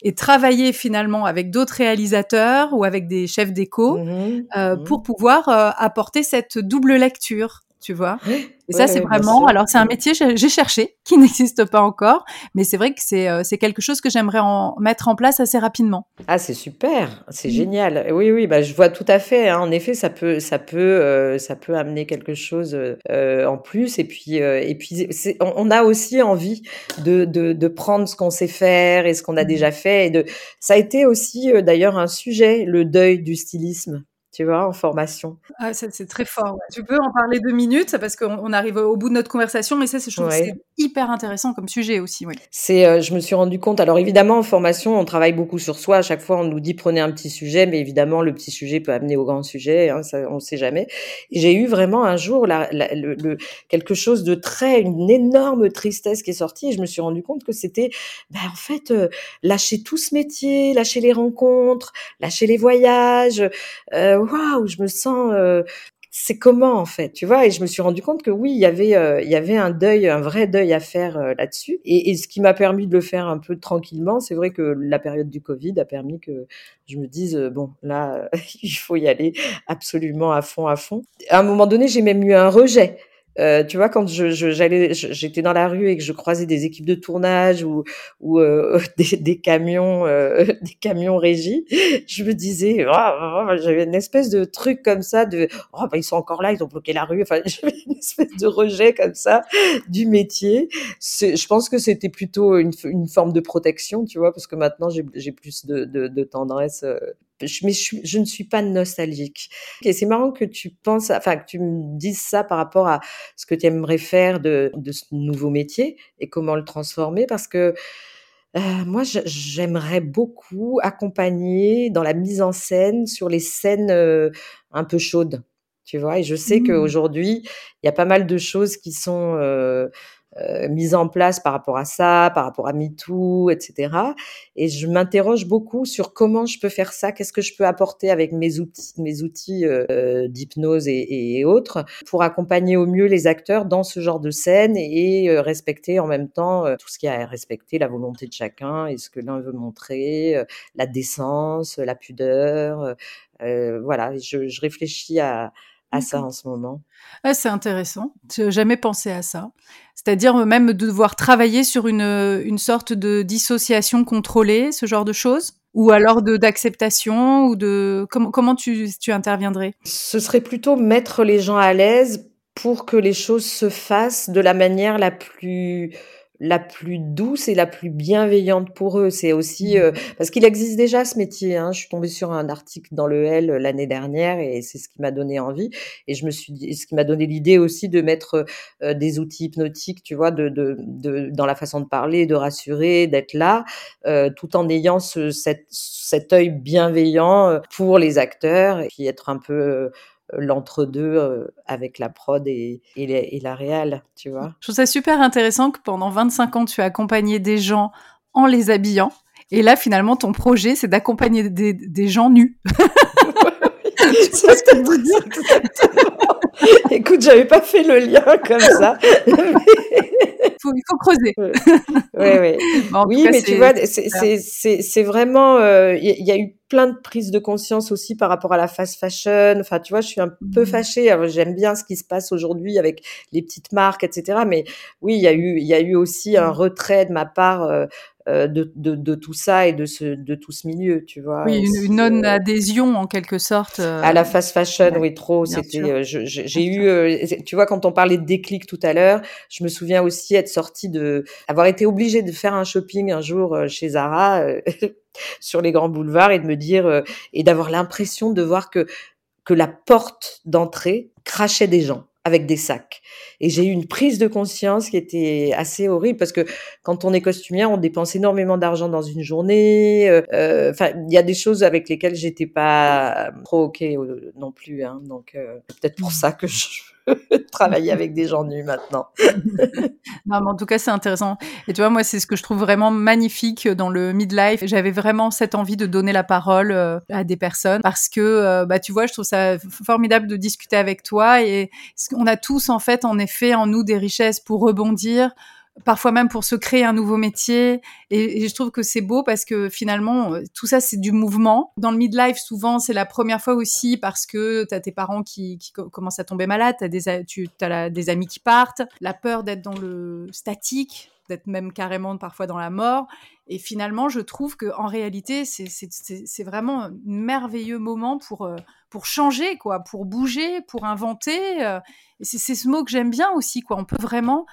et travailler finalement avec d'autres réalisateurs ou avec des chefs d'écho mmh euh, mmh pour pouvoir apporter cette double lecture tu vois. Et ça, c'est vraiment. Alors, c'est un métier j'ai cherché, qui n'existe pas encore, mais c'est vrai que c'est euh, c'est quelque chose que j'aimerais en mettre en place assez rapidement. Ah, c'est super, c'est génial. Oui, oui, bah, je vois tout à fait. Hein. En effet, ça peut ça peut euh, ça peut amener quelque chose euh, en plus. Et puis et puis on, a aussi envie de de, de prendre ce qu'on sait faire et ce qu'on a mmh déjà fait. Et de ça a été aussi d'ailleurs un sujet, le deuil du stylisme tu vois, en formation. Ah, c'est très fort. Tu peux en parler deux minutes parce qu'on arrive au bout de notre conversation, mais ça, je trouve c'est hyper intéressant comme sujet aussi. Oui. C'est, euh, je me suis rendu compte. Alors évidemment, en formation, on travaille beaucoup sur soi. À chaque fois, on nous dit prenez un petit sujet, mais évidemment, le petit sujet peut amener au grand sujet. Hein, ça, on ne sait jamais. J'ai eu vraiment un jour la, le, quelque chose de très, une énorme tristesse qui est sortie. Et je me suis rendu compte que c'était, ben, en fait, euh, lâcher tout ce métier, lâcher les rencontres, lâcher les voyages. Euh, waouh, je me sens euh, c'est comment en fait, tu vois? Et je me suis rendu compte que oui, il y avait euh, il y avait un deuil, un vrai deuil à faire euh, là-dessus. Et, et, ce qui m'a permis de le faire un peu tranquillement, c'est vrai que la période du Covid a permis que je me dise bon là il faut y aller absolument à fond à fond. À un moment donné, j'ai même eu un rejet euh, tu vois, quand je, j'allais, j'étais dans la rue et que je croisais des équipes de tournage ou, ou euh, des, des, camions, euh, des camions régis, je me disais, oh, oh, oh, j'avais une espèce de truc comme ça de, oh, bah, ils sont encore là, ils ont bloqué la rue. Enfin, j'avais une espèce de rejet comme ça du métier. je pense que c'était plutôt une, une, forme de protection, tu vois, parce que maintenant j'ai, j'ai plus de, de, de tendresse mais je, ne suis pas nostalgique. Et c'est marrant que tu penses, enfin que tu me dises ça par rapport à ce que tu aimerais faire de, de ce nouveau métier et comment le transformer, parce que euh, moi, j'aimerais beaucoup accompagner dans la mise en scène sur les scènes euh, un peu chaudes, tu vois? Et je sais mmh. qu'aujourd'hui, il y a pas mal de choses qui sont euh, euh, mise en place par rapport à ça, par rapport à MeToo, etc. Et je m'interroge beaucoup sur comment je peux faire ça, qu'est-ce que je peux apporter avec mes outils, mes outils euh, d'hypnose et, et, autres pour accompagner au mieux les acteurs dans ce genre de scène et euh, respecter en même temps tout ce qui a à respecter, la volonté de chacun et ce que l'un veut montrer, la décence, la pudeur. voilà, je, je réfléchis à, à ça en ce moment. c'est intéressant. Je n'ai jamais pensé à ça. C'est-à-dire même de devoir travailler sur une, une sorte de dissociation contrôlée, ce genre de choses? Ou alors de d'acceptation ou de comment comment tu, tu interviendrais? Ce serait plutôt mettre les gens à l'aise pour que les choses se fassent de la manière la plus la plus douce et la plus bienveillante pour eux. C'est aussi mmh. euh, parce qu'il existe déjà ce métier. Hein. Je suis tombée sur un article dans le L euh, l'année dernière et c'est ce qui m'a donné envie. Et je me suis dit, ce qui m'a donné l'idée aussi de mettre euh, des outils hypnotiques, tu vois, de, de, de, dans la façon de parler, de rassurer, d'être là, tout en ayant ce, cet, cet œil bienveillant pour les acteurs et puis être un peu l'entre-deux euh, avec la prod et, et, la réal, tu vois? Je trouve ça super intéressant que pendant 25 ans, tu as accompagné des gens en les habillant. Et là, finalement, ton projet, c'est d'accompagner des, des, gens nus. c'est ce que dire? Écoute, j'avais pas fait le lien comme ça. faut, il faut creuser. Ouais, ouais. oui, mais tu vois, c'est vraiment, il y, a eu plein de prises de conscience aussi par rapport à la fast fashion. Enfin, tu vois, je suis un peu mmh. fâchée. J'aime bien ce qui se passe aujourd'hui avec les petites marques, etc. Mais oui, il y a eu, il y a eu aussi un mmh. retrait de ma part euh, de, de, de, tout ça et de ce, de tout ce milieu, tu vois. Oui, une, euh, non-adhésion en quelque sorte. À la fast fashion, oui, trop. C'était, euh, j'ai eu, tu vois, quand on parlait de déclic tout à l'heure, je me souviens aussi être sortie de, avoir été obligée de faire un shopping un jour chez Zara sur les grands boulevards et de me dire et d'avoir l'impression de voir que que la porte d'entrée crachait des gens avec des sacs. Et j'ai eu une prise de conscience qui était assez horrible parce que quand on est costumière, on dépense énormément d'argent dans une journée. Euh, euh, enfin, il y a des choses avec lesquelles j'étais pas trop ok euh, non plus. Hein, donc peut-être pour mmh. ça que je travailler avec des gens nus maintenant. non, mais en tout cas, c'est intéressant. Et tu vois, moi, c'est ce que je trouve vraiment magnifique dans le midlife. J'avais vraiment cette envie de donner la parole euh, à des personnes parce que, euh, bah, tu vois, je trouve ça formidable de discuter avec toi et on a tous, en fait, en effet, en nous des richesses pour rebondir, parfois même pour se créer un nouveau métier. Et, je trouve que c'est beau parce que finalement, euh, tout ça, c'est du mouvement. Dans le midlife, souvent, c'est la première fois aussi parce que tu as tes parents qui, commencent à tomber malades, as des amis qui partent, la peur d'être dans le statique, d'être même carrément parfois dans la mort. Et finalement, je trouve que en réalité, c'est vraiment un merveilleux moment pour, euh, pour changer, quoi, pour bouger, pour inventer. Euh. Et c'est ce mot que j'aime bien aussi, quoi. On peut vraiment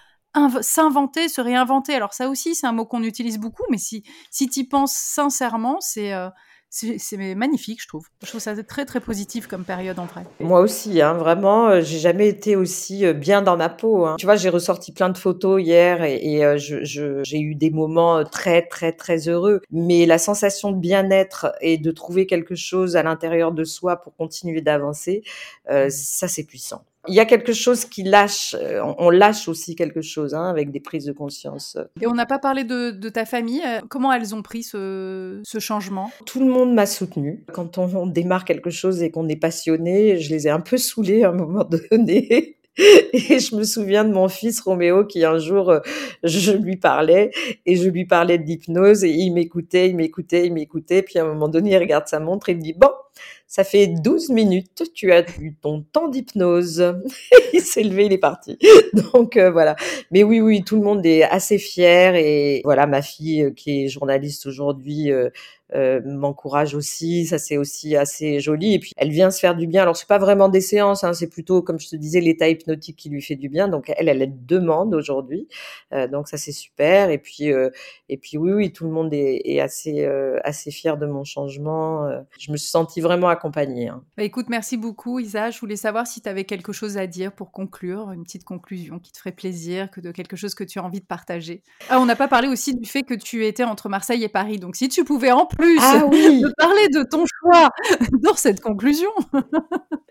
s'inventer, se réinventer. Alors ça aussi, c'est un mot qu'on utilise beaucoup, mais si, si tu y penses sincèrement, c'est euh, c'est magnifique, je trouve. Je trouve ça très très positif comme période en vrai. Moi aussi, hein, vraiment, euh, j'ai jamais été aussi euh, bien dans ma peau. Hein. Tu vois, j'ai ressorti plein de photos hier et, et j'ai eu des moments très très très heureux. Mais la sensation de bien-être et de trouver quelque chose à l'intérieur de soi pour continuer d'avancer, mmh. ça c'est puissant. Il y a quelque chose qui lâche, euh, on lâche aussi quelque chose hein, avec des prises de conscience. Et on n'a pas parlé de, ta famille. Euh, comment elles ont pris ce, changement? Tout le monde m'a soutenu. Quand on, démarre quelque chose et qu'on est passionné, je les ai un peu saoulés à un moment donné. Et je me souviens de mon fils Roméo qui un jour, euh, je lui parlais et je lui parlais d'hypnose et il m'écoutait, il m'écoutait, il m'écoutait. Puis à un moment donné, il regarde sa montre et il me dit, bon, ça fait 12 minutes, tu as eu ton temps d'hypnose. il s'est levé, il est parti. Donc euh, voilà. Mais oui, oui, tout le monde est assez fier et voilà, ma fille euh, qui est journaliste aujourd'hui euh, euh, m'encourage aussi. Ça, c'est aussi assez joli. Et puis, elle vient se faire du bien. Alors, c'est pas vraiment des séances, hein, c'est plutôt, comme je te disais, l'état hypnotique qui lui fait du bien. Donc, elle, elle, demande aujourd'hui. Euh, donc, ça, c'est super. Et puis, euh, et puis, oui, oui, tout le monde est, est assez, euh, assez fier de mon changement. Je me suis sentie vraiment Hein. Bah, écoute, merci beaucoup, Isa. Je voulais savoir si tu avais quelque chose à dire pour conclure, une petite conclusion qui te ferait plaisir, que de quelque chose que tu as envie de partager. Ah, on n'a pas parlé aussi du fait que tu étais entre Marseille et Paris. Donc, si tu pouvais en plus ah oui. parler de ton choix dans cette conclusion.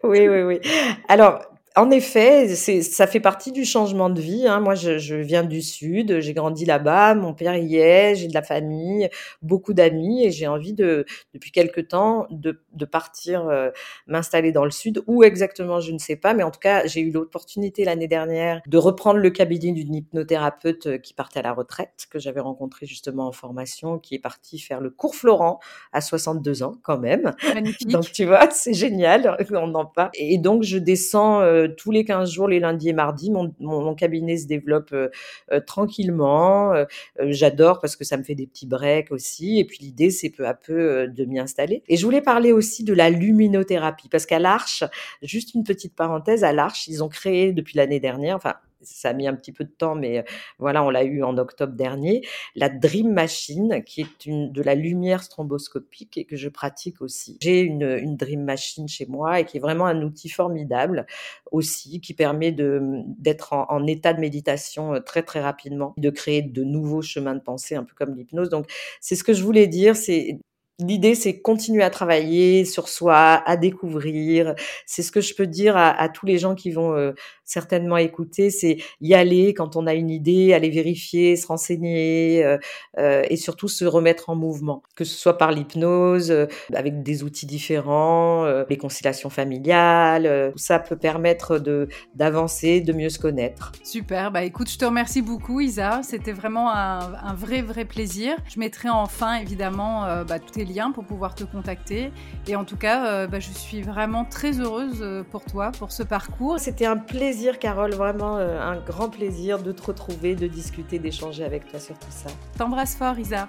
oui, oui, oui. Alors, en effet, c'est, ça fait partie du changement de vie. Hein. Moi, je, je, viens du sud, j'ai grandi là-bas, mon père y est, j'ai de la famille, beaucoup d'amis, et j'ai envie de, depuis quelque temps, de, de partir euh, m'installer dans le sud. Où exactement, je ne sais pas, mais en tout cas, j'ai eu l'opportunité l'année dernière de reprendre le cabinet d'une hypnothérapeute euh, qui partait à la retraite, que j'avais rencontré justement en formation, qui est partie faire le cours Florent à 62 ans quand même. Magnifique. Donc tu vois, c'est génial, on en parle. Et donc je descends euh, tous les 15 jours, les lundis et mardis, mon, mon, cabinet se développe euh, euh, tranquillement. J'adore parce que ça me fait des petits breaks aussi. Et puis l'idée, c'est peu à peu de m'y installer. Et je voulais parler aussi de la luminothérapie parce qu'à l'Arche, juste une petite parenthèse, à l'Arche, ils ont créé depuis l'année dernière, enfin ça a mis un petit peu de temps, mais voilà, on l'a eu en octobre dernier. La Dream Machine, qui est une, de la lumière stromboscopique et que je pratique aussi. J'ai une, une Dream Machine chez moi et qui est vraiment un outil formidable aussi, qui permet d'être en, état de méditation très très rapidement, de créer de nouveaux chemins de pensée, un peu comme l'hypnose. Donc, c'est ce que je voulais dire, c'est l'idée, c'est continuer à travailler sur soi, à découvrir. C'est ce que je peux dire à, tous les gens qui vont euh, certainement écouter, c'est y aller quand on a une idée, aller vérifier, se renseigner euh, euh, et surtout se remettre en mouvement, que ce soit par l'hypnose, avec des outils différents, les conciliations familiales, ça peut permettre de d'avancer, de mieux se connaître. Super, bah écoute, je te remercie beaucoup Isa, c'était vraiment un, vrai vrai plaisir. Je mettrai enfin évidemment bah, tous tes pour pouvoir te contacter et en tout cas, bah, je suis vraiment très heureuse pour toi, pour ce parcours. C'était un plaisir Carole, vraiment un grand plaisir de te retrouver, de discuter, d'échanger avec toi sur tout ça. T'embrasse fort Isa.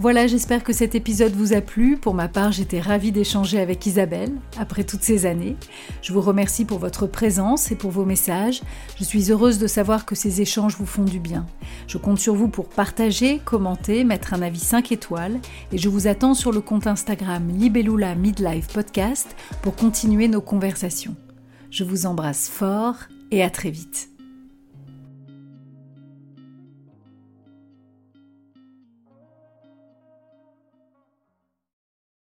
Voilà, j'espère que cet épisode vous a plu. Pour ma part, j'étais ravie d'échanger avec Isabelle après toutes ces années. Je vous remercie pour votre présence et pour vos messages. Je suis heureuse de savoir que ces échanges vous font du bien. Je compte sur vous pour partager, commenter, mettre un avis 5 étoiles et je vous attends sur le compte Instagram Libellula Midlife Podcast pour continuer nos conversations. Je vous embrasse fort et à très vite.